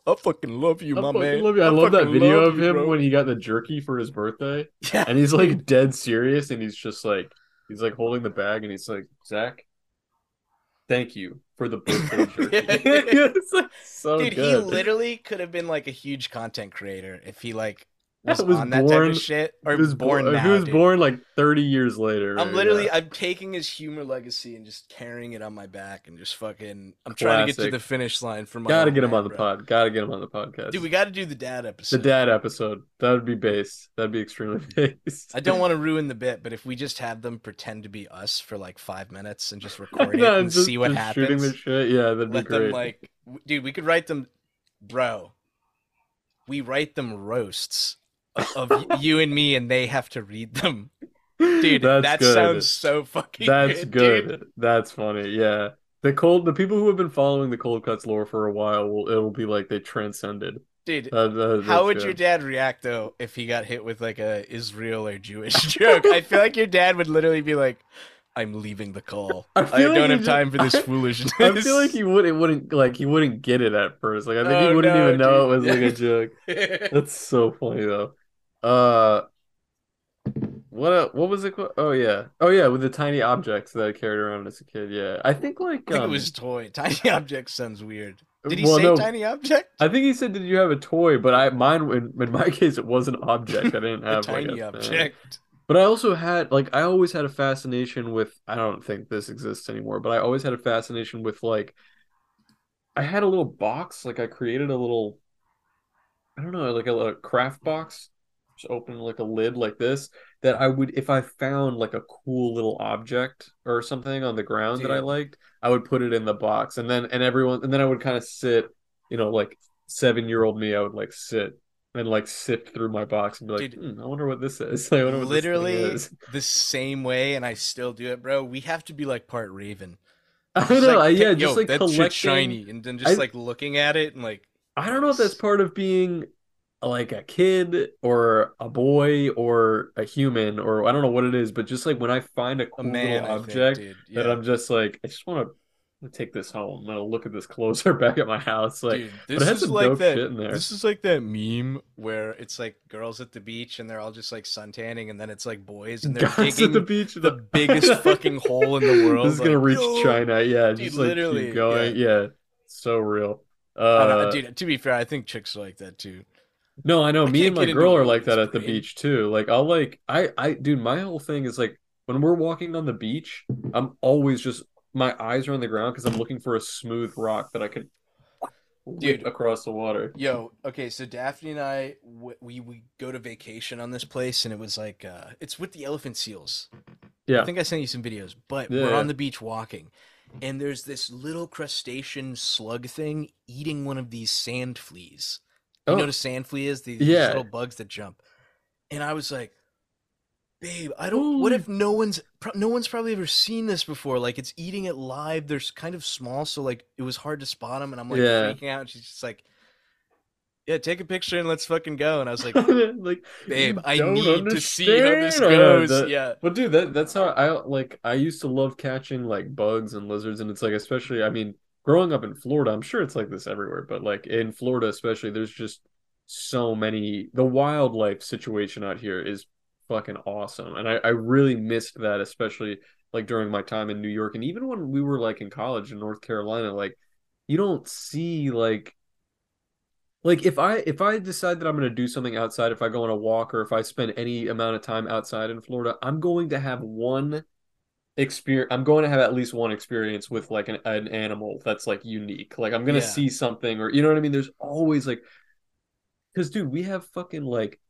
I fucking love you, I my man. love you. I, love that video love of him bro." when he got the jerky for his birthday. (laughs) yeah, And he's like dead serious and he's just like he's like holding the bag and he's like, Zach, thank you for the birthday (laughs) jerky. (laughs) Like so dude, he literally could have been like a huge content creator if he like was, Was on that type born- of shit or was born born, now. he was dude. born like 30 years later. I'm literally Yeah. I'm taking his humor legacy and just carrying it on my back and just fucking I'm trying to get to the finish line for my gotta get him man, on the bro. pod. Gotta get him on the podcast. Dude, we got to do the dad episode. the dad episode. That would be base. That'd be extremely (laughs) based. I don't want to ruin the bit, but if we just have them pretend to be us for like five minutes and just (laughs) record it and just- see what happens. Yeah, that'd be let great. them like, dude, we could write them, bro. We write them roasts of you and me, and they have to read them, dude. That's that good. sounds so fucking. That's good, good. dude. That's funny. Yeah. The cold the people who have been following the cold cuts lore for a while will it'll be like they transcended. dude. How would good. your dad react though if he got hit with like a Israel or Jewish (laughs) joke? I feel like your dad would literally be like, "I'm leaving the call. (laughs) I I, like don't have just- time for this I- foolishness." I feel like he would it wouldn't like he wouldn't get it at first. Like I think Oh, he wouldn't no, even know it was like a joke. (laughs) That's so funny though. Uh what uh, what was it called? Oh yeah. Oh yeah, with the tiny objects that I carried around as a kid. Yeah. I think like I think um, it was toy. (laughs) Tiny object sounds weird. Did he well, say no, tiny object? I think he said, "Did you have a toy?" But I mine in, in my (laughs) case it was an object. I didn't (laughs) A have like tiny a- object. But I also had like I always had a fascination with I don't think this exists anymore, but I always had a fascination with like I had a little box, like I created a little I don't know, like a, little craft box, just open like a lid like this that I would if I found like a cool little object or something on the ground that I liked, I would put it in the box and then and everyone and then I would kind of sit, you know, like 7-year-old me, I would like sit and like sift through my box and be like, Dude, hmm, I wonder what this is. (laughs) I wonder what this Literally is. (laughs) the same way, and I still do it, bro. We have to be like part Raven. I Just, know, like, yeah, pick- just like that collecting. shiny, and then just I- like looking at it and like I don't know if that's part of being like a kid or a boy or a human or I don't know what it is, but just like when I find a a cool man little I think, object that I'm just like, I just want to take this home. I'm gonna look at this closer (laughs) back at my house. Like, Dude, this is like that. shit in there. This is like that meme where it's like girls at the beach and they're all just like suntanning, and then it's like boys and (laughs) they're at digging the beach. the biggest (laughs) fucking hole in the world. This is gonna reach "Yo!" China. Yeah, Dude, just like literally, keep going. Yeah. so real. Uh, I don't know, dude, to be fair, I think chicks are like that too. No, I know. I Me and my girl are like that at the beach too. Like I'll like I I dude, my whole thing is like when we're walking on the beach, I'm always just my eyes are on the ground because I'm looking for a smooth rock that I could whip Dude. across the water. Yo, okay, so Daphne and I we we go to vacation on this place, and it was like, uh, it's with the elephant seals. Yeah. I think I sent you some videos, but Yeah, we're yeah. on the beach walking, and there's this little crustacean slug thing eating one of these sand fleas. You Oh. know what a sand flea is? These, these Yeah. little bugs that jump. And I was like, babe, I don't. What if no one's no one's probably ever seen this before? Like it's eating it live. They're kind of small, so like it was hard to spot them. And I'm like Yeah. freaking out. And she's just like, yeah, take a picture and let's fucking go. And I was like, (laughs) like, babe, I need to see how this goes. That- yeah. But dude, that that's how I like I used to love catching like bugs and lizards and it's like especially I mean growing up in Florida, I'm sure it's like this everywhere, but like in Florida especially there's just so many the wildlife situation out here is fucking awesome. And I I really missed that especially like during my time in New York and even when we were like in college in North Carolina like you don't see like like if I if I decide that I'm going to do something outside, if I go on a walk or if I spend any amount of time outside in Florida, I'm going to have one experience. I'm going to have at least one experience with like an, an animal that's like unique. Like I'm going to Yeah. see something or you know what I mean. There's always like because dude, we have fucking like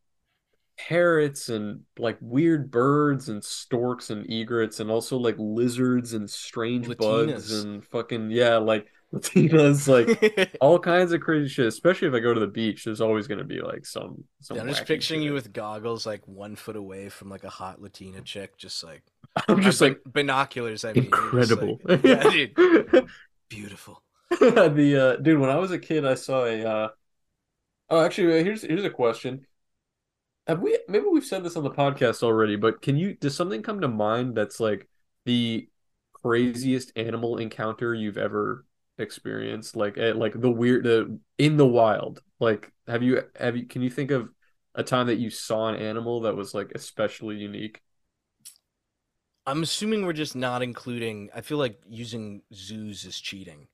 parrots and like weird birds and storks and egrets and also like lizards and strange bugs and fucking yeah, like Latinas like (laughs) all kinds of crazy shit. Especially if I go to the beach, there's always going to be like some some. I'm just picturing you with goggles, like one foot away from like a hot Latina chick, just like I'm just like binoculars. I mean, incredible. like, yeah, (laughs) dude, beautiful. (laughs) the uh, dude, when I was a kid, I saw a. Uh... Oh, actually, uh, here's here's a question. Have we maybe we've said this on the podcast already, but can you does something come to mind that's like the craziest animal encounter you've ever experienced? Like eh, like the weird the in the wild. Like have you have you can you think of a time that you saw an animal that was like especially unique? I'm assuming we're just not including. I feel like using zoos is cheating.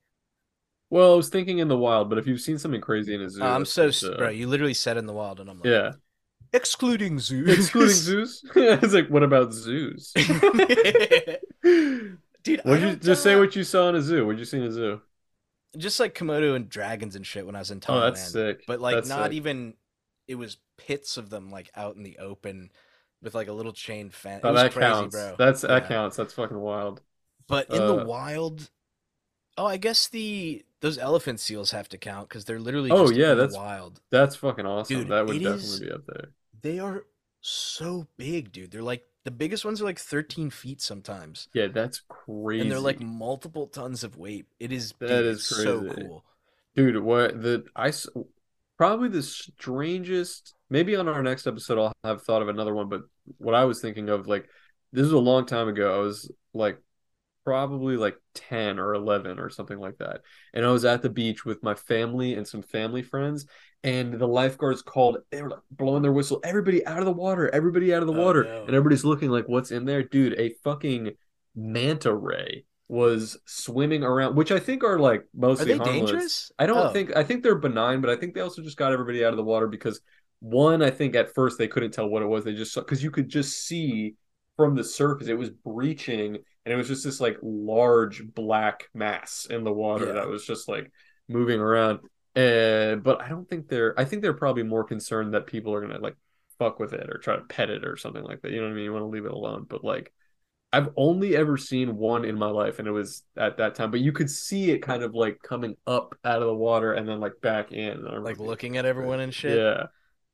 Well, I was thinking in the wild, but if you've seen something crazy in a zoo, I'm so uh, bro. You literally said in the wild, and I'm like, yeah. excluding zoos, Excluding (laughs) zoos? (laughs) it's like, what about zoos? (laughs) Dude, Would you just say what you saw in a zoo? What'd you see in a zoo? just like Komodo and dragons and shit when I was in Thailand. Oh, that's sick. But like That's not sick. even. It was pits of them like out in the open, with like a little chain fence. Oh, that crazy, counts. bro. That's that counts. That's fucking wild. But in the Uh, wild, oh, I guess the those elephant seals have to count because they're literally Oh, just yeah, that's- the wild. That's fucking awesome. Dude, that would definitely is- be up there. They are so big, dude. They're like the biggest ones are like 13 feet sometimes, Yeah, that's crazy. and they're like multiple tons of weight. It is That dude, is it's so cool. Dude, what the I probably the strangest. Maybe on our next episode I'll have thought of another one, but what I was thinking of like this was a long time ago. I was like probably like 10 or 11 or something like that. And I was at the beach with my family and some family friends and the lifeguards called they were like blowing their whistle, everybody out of the water, everybody out of the Oh, water. no. And everybody's looking like what's in there? Dude, a fucking manta ray was swimming around, which I think are like Are mostly they harmless. dangerous? I don't Oh. think I think they're benign, but I think they also just got everybody out of the water because one, I think at first they couldn't tell what it was. They just because you could just see from the surface it was breaching and it was just this like large black mass in the water Yeah. that was just like moving around. Uh, but I don't think they're I think they're probably more concerned that people are gonna like fuck with it or try to pet it or something like that. You know what I mean? You want to leave it alone. But like I've only ever seen one in my life, and it was at that time. But you could see it kind of like coming up out of the water and then like back in. Like remember- looking at everyone and shit. Yeah,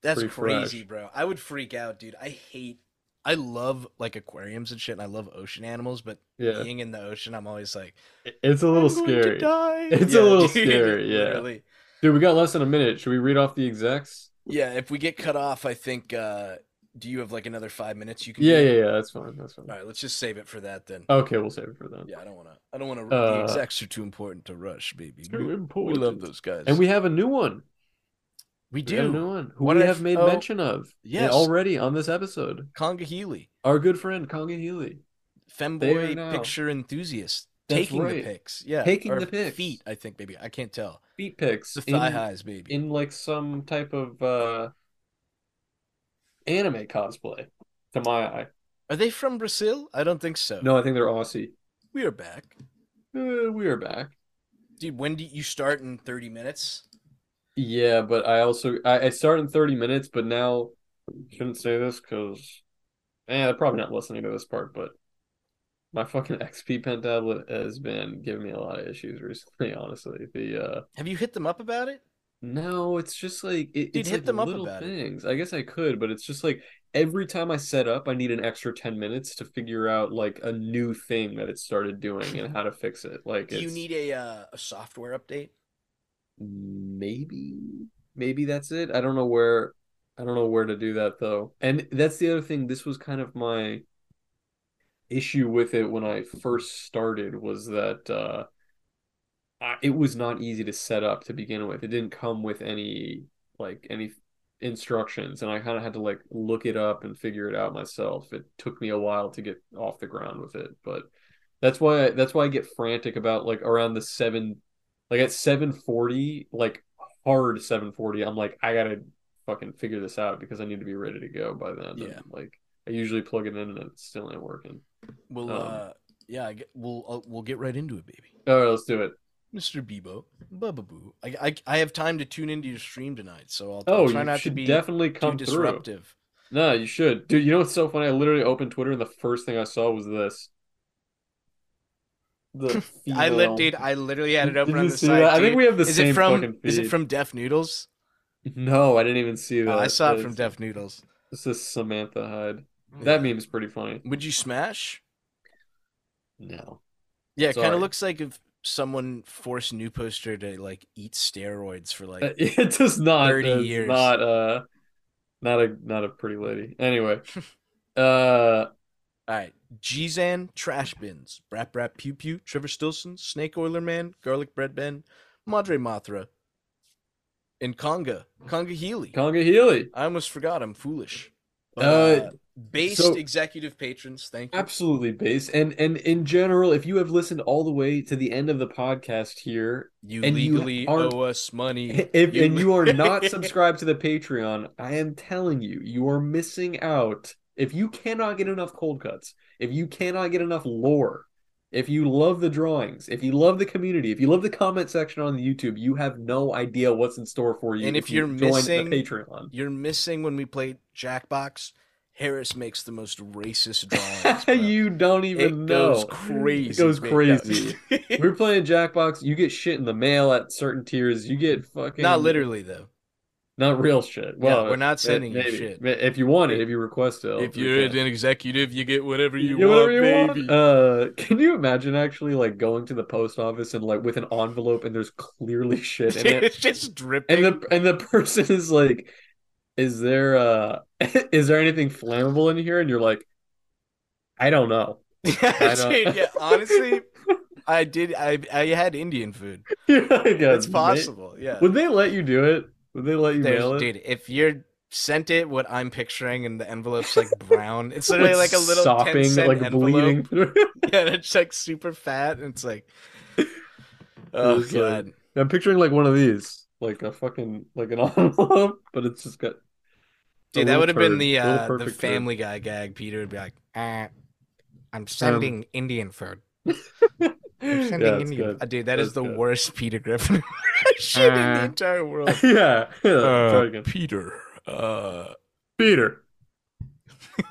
That's crazy, fresh. bro. I would freak out, dude. I hate. I love like aquariums and shit, and I love ocean animals. But yeah. being in the ocean, I'm always like, It's a little "I'm going to scary, die." (laughs) It's a little dude, scary, (laughs) yeah. literally. dude. We got less than a minute. Should we read off the execs? Yeah, if we get cut off, I think uh Do you have like another five minutes? You can. Yeah, yeah, yeah. That's fine. That's fine. All right, let's just save it for that then. Okay, we'll save it for then. Yeah, I don't want to. I don't want to. Uh, the execs are too important to rush, baby. Too We- We love those guys. And we have a new one. we We a new one who What we did I have made oh, mention of yes. already on this episode. Conga Healy, Our good friend Conga Healy. femboy picture enthusiast, That's taking right. the pics. Yeah, Taking the pics. Feet, I think, baby. I can't tell. Feet pics. The thigh in, highs, baby. in like some type of uh anime cosplay, to my eye. Are they from Brazil? I don't think so. No, I think they're Aussie. we are back, Uh, we are back. dude. When do you start in thirty minutes? Yeah, but I also I, I start in 30 minutes, but now shouldn't say this because eh, they're probably not listening to this part, but my fucking XP-Pen tablet has been giving me a lot of issues recently, (laughs) honestly. The uh Have you hit them up about it? No, it's just like it, Dude, it's hit like them up little about it. things. I guess I could, but it's just like every time I set up, I need an extra 10 minutes to figure out like a new thing that it started doing and (laughs) how to fix it. Like Do you need a uh, a software update? maybe maybe that's it i don't know where i don't know where to do that though and that's the other thing this was kind of my issue with it when i first started was that uh I- it was not easy to set up to begin with. It didn't come with any like any instructions and i kind of had to like look it up and figure it out myself. It took me a while to get off the ground with it but that's why that's why i get frantic about like around the seven like at 740 like hard 740 i'm like i gotta fucking figure this out because i need to be ready to go by then. Yeah. and, like i usually plug it in and it still ain't working. We'll Um, uh, yeah, I get, we'll uh, we'll get right into it, baby. all right let's do it Mr. Bebo, Bubba Boo. I, I I have time to tune into your stream tonight, so I'll, oh I'll try not to should be definitely too come through disruptive. no you should dude you know what's so funny i literally opened twitter and the first thing i saw was this the (laughs) I lit, dude. I literally had it open on the side. that? I think we have the is same it from? fucking Is it from Deaf Noodles? no i didn't even see that Oh, I saw it That from is- Deaf Noodles. this is samantha hyde mm. that meme's pretty funny Would you smash? no Yeah, it kind of looks like if someone forced New Poster to like eat steroids for like. Uh, (laughs) it does not 30 it's years. not uh not a not a pretty lady anyway (laughs) uh All right, Gzan Trash Bins, Brap Brap Pew Pew, Trevor Stilson, Snake Oiler Man, Garlic Bread Ben, Madre Mothra, and Conga, Conga Healy. conga healy I almost forgot. I'm foolish. Uh, based so- executive patrons, thank you. absolutely base and and in general if you have listened all the way to the end of the podcast here You and you legally aren't- owe us money. (laughs) if You- and you are (laughs) not subscribed to the patreon i am telling you you are missing out if you cannot get enough cold cuts if you cannot get enough lore if you love the drawings if you love the community if you love the comment section on the youtube you have no idea what's in store for you And if you you're join missing- the patreon You're missing when we played Jackbox. Harris makes the most racist (laughs) drawings. you don't even it know goes crazy. it goes crazy (laughs) we're playing jackbox you get shit in the mail at certain tiers you get fucking Not literally though. not real shit well we're not sending you maybe. shit. if you want it if you request it If you're an executive, you get whatever you, get want, whatever you baby. want. Uh, can you imagine actually like going to the post office and like with an envelope and there's clearly shit in it, (laughs) it's just dripping. and the and the person is like, "Is there uh, (laughs) is there anything flammable in here?" And you're like, "I don't know." (laughs) yeah, don't- dude, yeah, (laughs) honestly, I did. I I had Indian food. Like, uh, It's possible. Yeah. Would they let you do it? Would they let you There's- mail it? dude, if you're sent it what I'm picturing and the envelope's like brown, it's literally like a little 10 sopping, cent like envelope. bleeding. Yeah, and it's like super fat, and it's like, oh It's like- god, I'm picturing like one of these, like a fucking like an envelope, but it's just got. Dude, that would have been the uh, the. Family Guy gag. Peter would be like, uh, Um, I'm sending Indian food. (laughs) I'm sending it's Indian. Uh, dude, that is That's the good. worst Peter Griffin (laughs) shit in the Uh, entire (laughs) world. yeah, yeah. Peter, uh, Peter.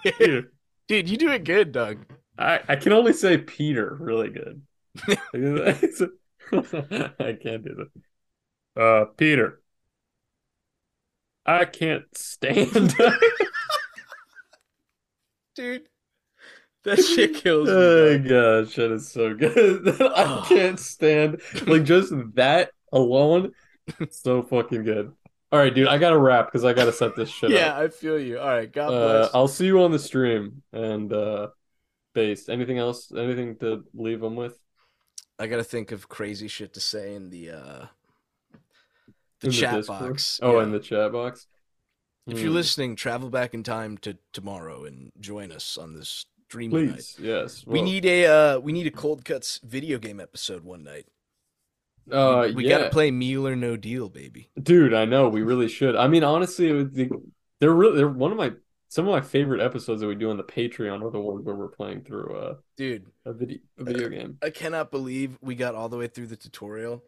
Peter. dude, you do it good, Doug. I, I can only say Peter really good. I can't do that. Uh, Peter. I can't stand. (laughs) dude. That shit kills me. oh gosh, that is so good. (laughs) I can't stand like just that alone. So fucking good. All right, dude, I gotta wrap because I gotta set this (laughs) shit up. yeah, up. I feel you. All right, God Uh, bless. I'll see you on the stream and uh, based. Anything else? Anything to leave them with? I gotta think of crazy shit to say in the uh the In chat Discord? box. Oh, Yeah. in the chat box. If you're Hmm. listening, travel back in time to tomorrow and join us on this night. please, yes. We need a uh we need a cold cuts video game episode one night. Uh, we yeah. gotta play Meal or No Deal, baby. Dude, I know we really should. I mean, honestly, it would be, they're really they're one of my some of my favorite episodes that we do on the Patreon are the ones where we're playing through uh, Dude, a video a video game. I cannot believe we got all the way through the tutorial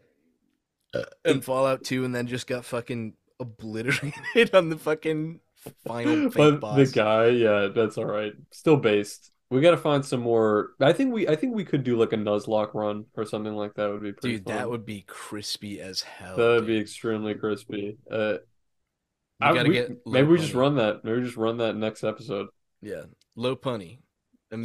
and Fallout 2 and then just got fucking obliterated (laughs) on the fucking final fake But boss. the guy, yeah, that's all right. Still based. We got to find some more. I think we I think we could do like a Nuzlocke run or something like that. Would be pretty Dude, fun. that would be crispy as hell. that would be extremely crispy. Uh, I- we- maybe we just run that. Maybe we just run that next episode. Yeah, Lopunny.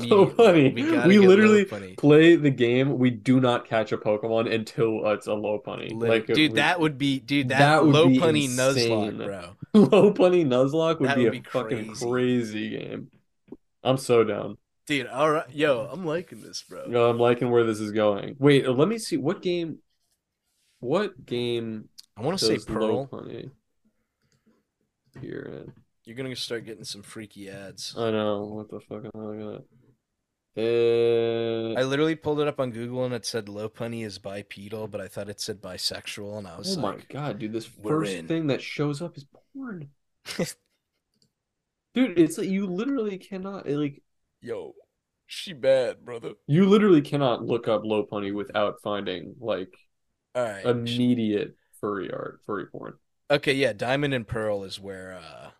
So funny. We, We literally play the game. We do not catch a Pokemon until uh, it's a Lopunny. Like dude, we- that would be dude. That, That Lopunny insane. Nuzlocke, bro. (laughs) Lopunny Nuzlocke would That be would a be fucking crazy. crazy game. I'm so down. Dude, all right, yo, I'm liking this, bro. No, I'm liking where this is going. Wait, uh, let me see what game. What game I want to say Pearl. punny here? in? You're gonna start getting some freaky ads. I know what the fuck am I looking at? Uh, I literally pulled it up on Google and it said Lopunny is bipedal, but I thought it said bisexual, and I was like, oh my god, dude! This first in. thing that shows up is porn. (laughs) Dude, it's like you literally cannot like "Yo, she bad, brother." you literally cannot look up Lopunny without finding like All right. immediate furry art, furry porn. Okay, yeah, Diamond and Pearl is where uh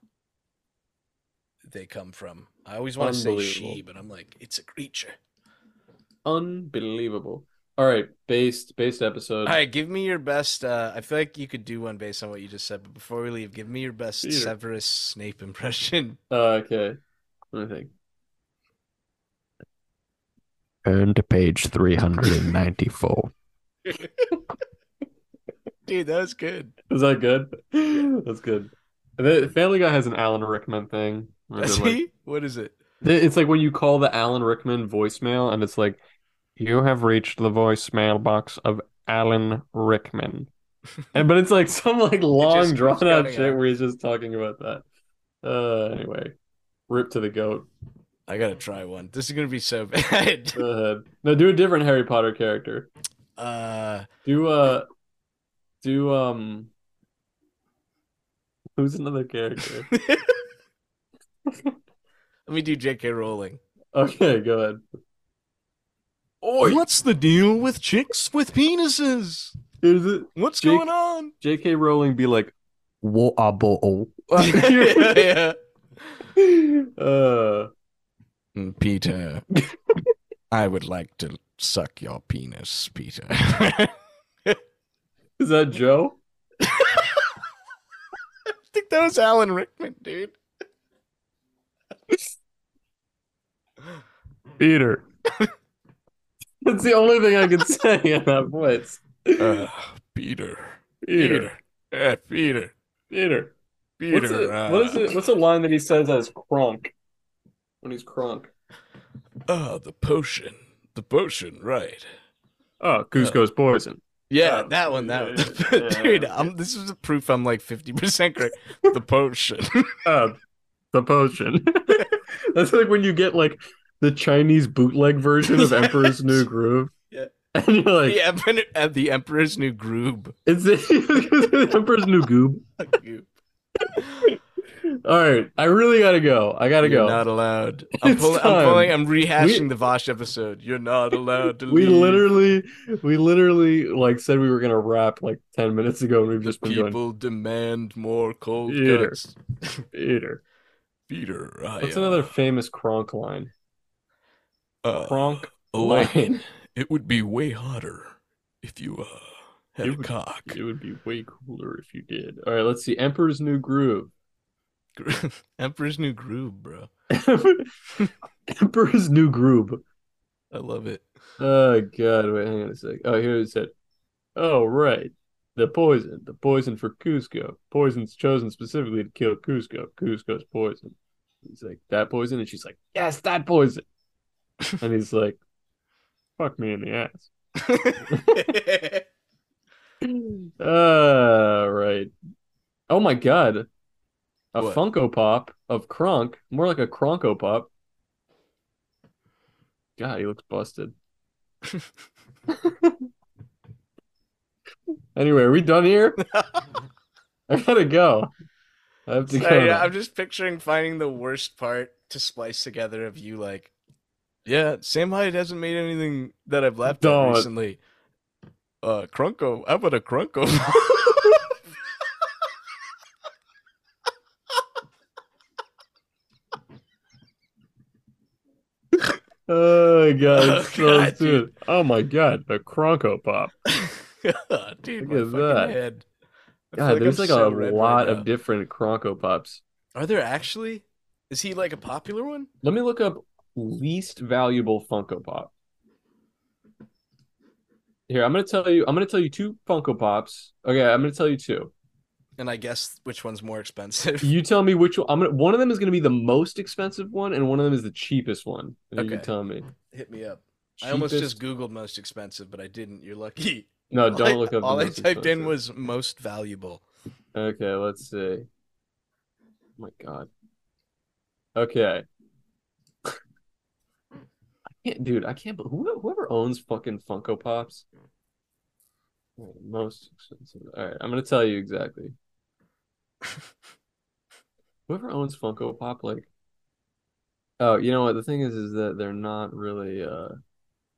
they come from. I always want to say she, but I'm like, it's a creature. Unbelievable. All right, based based episode. All right, give me your best. Uh, I feel like you could do one based on what you just said, but before we leave, give me your best Peter. Severus Snape impression. (laughs) Uh, okay. Let me think. Turn to page 394. (laughs) Dude, that was good. Is that good? That's good. The Family Guy has an Alan Rickman thing. Where they're like- See? What is it? it's like when you call the Alan Rickman voicemail, and it's like, "You have reached the voicemail box of Alan Rickman," and but it's like some like (laughs) long drawn out shit on. where he's just talking about that. Uh, anyway, rip to the goat. I gotta try one. This is gonna be so (laughs) bad. Go ahead. No, do a different Harry Potter character. Uh, Do uh, do um. Who's another character? (laughs) let me do J.K. Rowling. Okay, go ahead. What's the deal with chicks with penises? Is it What's Jake- going on? J.K. Rowling be like, Water bottle. (laughs) yeah. (laughs) uh, Peter, I would like to suck your penis, Peter. is that Joe? (laughs) I think that was Alan Rickman, dude. Peter. (laughs) That's the only thing I can say (laughs) in that voice. Uh, Peter. Peter. Uh, Peter. Peter. Peter. What's it, uh, what is it? What's a line that he says as Kronk? When he's Kronk. Oh, the potion. The potion, right. Oh, Kuzco's poison. Yeah, Oh, that one. That yeah, one. yeah, (laughs) dude. yeah. I'm, this is a proof I'm like 50% correct. The potion. Uh, the potion. That's like when you get like the Chinese bootleg version of (laughs) Emperor's New Groove. Yeah. (laughs) And you're like, the, Emperor, uh, the Emperor's New Groove. it's (laughs) the Emperor's New Goob. All right, I really gotta go. I gotta You're go. not allowed. I'm, It's I'm pulling. I'm rehashing We- the Vaush episode. You're not allowed to we leave. literally, we literally like said we were gonna wrap like ten minutes ago, and we've just been going. People demand more cold Peter. cuts. Peter. Peter, I, What's uh, another famous Kronk line? Uh, Kronk Elaine, line. it would be way hotter if you uh had It a would- cock. It would be way cooler if you did. All right, let's see. Emperor's New Groove. (laughs) Emperor's New Groove, bro. (laughs) Emperor's New Groove. I love it. Oh god, wait, hang on a sec. Oh, here it said. Oh right, The poison, the poison for Kuzco. Poison's chosen specifically to kill Kuzco. Kuzco's poison. He's like, that poison? And she's like, yes, that poison. (laughs) and he's like, fuck me in the ass. Uh, (laughs) (laughs) right. Oh my god. A What? Funko Pop of Kronk. More like a Kronko Pop. God, he looks busted. anyway, are we done here? I gotta go. I have to Sorry, go. I'm just picturing finding the worst part to splice together of you like, yeah, Sam Hyde hasn't made anything that I've laughed at Don't. recently. Uh, Krunko, how about a Krunko? (laughs) Oh my god, Oh, so God, stupid. Oh my god, a Kronko Pop. (laughs) Dude, Look my at that. head. God, there's I'm like so a lot right of different Kronko Pops. Are there actually? Is he like a popular one? Let me look up least valuable Funko Pop. Here, I'm gonna tell you. I'm gonna tell you two Funko Pops. Okay, I'm gonna tell you two. And I guess which one's more expensive? You tell me which one. I'm gonna. One of them is gonna be the most expensive one, and one of them is the cheapest one. And You Okay. tell me. Hit me up. I almost just Googled most expensive, but I didn't. You're lucky. No, don't I- look up. the All I typed in was most valuable. Okay, let's see. Oh my God. Okay. Can't, dude. I can't. bel- Who, whoever owns fucking Funko Pops. Most expensive. All right, I'm gonna tell you exactly. (laughs) Whoever owns Funko Pop, like, oh, you know what? The thing is, is that they're not really, uh,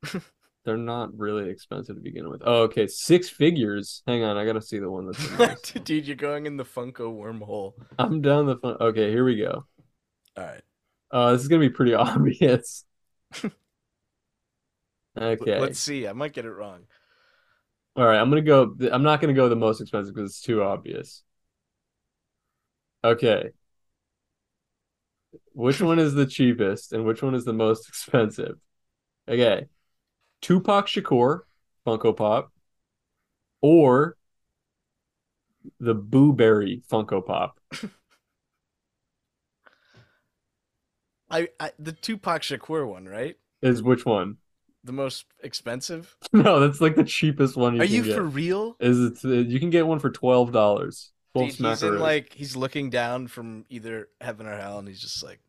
(laughs) they're not really expensive to begin with. Oh, okay, six figures. Hang on, I gotta see the one that's. (laughs) Dude, you're going in the Funko wormhole. I'm down the fun. Okay, here we go. All right. Uh, this is gonna be pretty obvious. Okay. Let's see. I might get it wrong. All right. I'm gonna go. I'm not gonna go the most expensive because it's too obvious. Okay. Which one is the cheapest and which one is the most expensive? Okay. Tupac Shakur Funko Pop or the Boo Berry Funko Pop. (laughs) I, I the Tupac Shakur one, right? Is which one? The most expensive? (laughs) No, that's like the cheapest one you Are you get. for real? Is it? uh, You can get one for twelve dollars. Dude, he's in like he's looking down from either heaven or hell, and he's just like,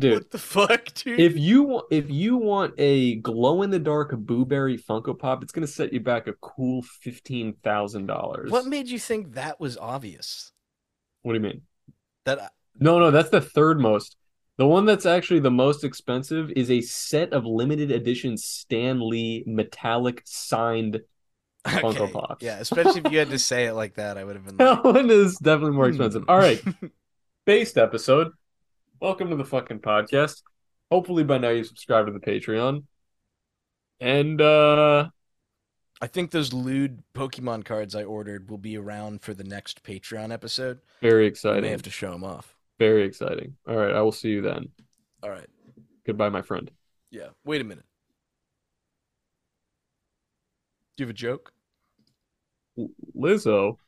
dude. "What the fuck, dude?" If you want, if you want a glow in the dark blueberry Funko Pop, it's gonna set you back a cool fifteen thousand dollars. what made you think that was obvious? What do you mean? That No, no, that's the third most. The one that's actually the most expensive is a set of limited edition Stan Lee metallic signed. (laughs) Funko okay, Pops. Yeah, especially if you had to (laughs) say it like that, I would have been like, That one is definitely more expensive. hmm. All right, (laughs) based episode. Welcome to the fucking podcast. Hopefully by now you subscribe to the Patreon. And uh I think those lewd Pokemon cards I ordered will be around for the next Patreon episode. very I exciting. may have to show them off. Very exciting. All right, I will see you then. All right. Goodbye, my friend. Yeah. Wait a minute. Do you have a joke? Lizzo.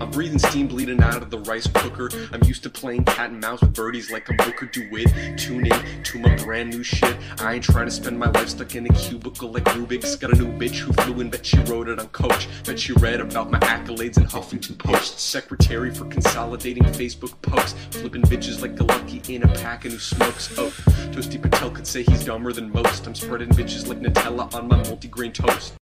I'm breathing steam bleeding out of the rice cooker. I'm used to playing cat and mouse with birdies like a Booker DeWitt. Tune in to my brand new shit. I ain't trying to spend my life stuck in a cubicle like Rubik's. Got a new bitch who flew in, bet she wrote it on Coach. Bet she read about my accolades in Huffington Post. Secretary for consolidating Facebook posts. Flipping bitches like a lucky in a pack and who smokes. Oh, Toasty Patel could say he's dumber than most. I'm spreading bitches like Nutella on my multigrain toast.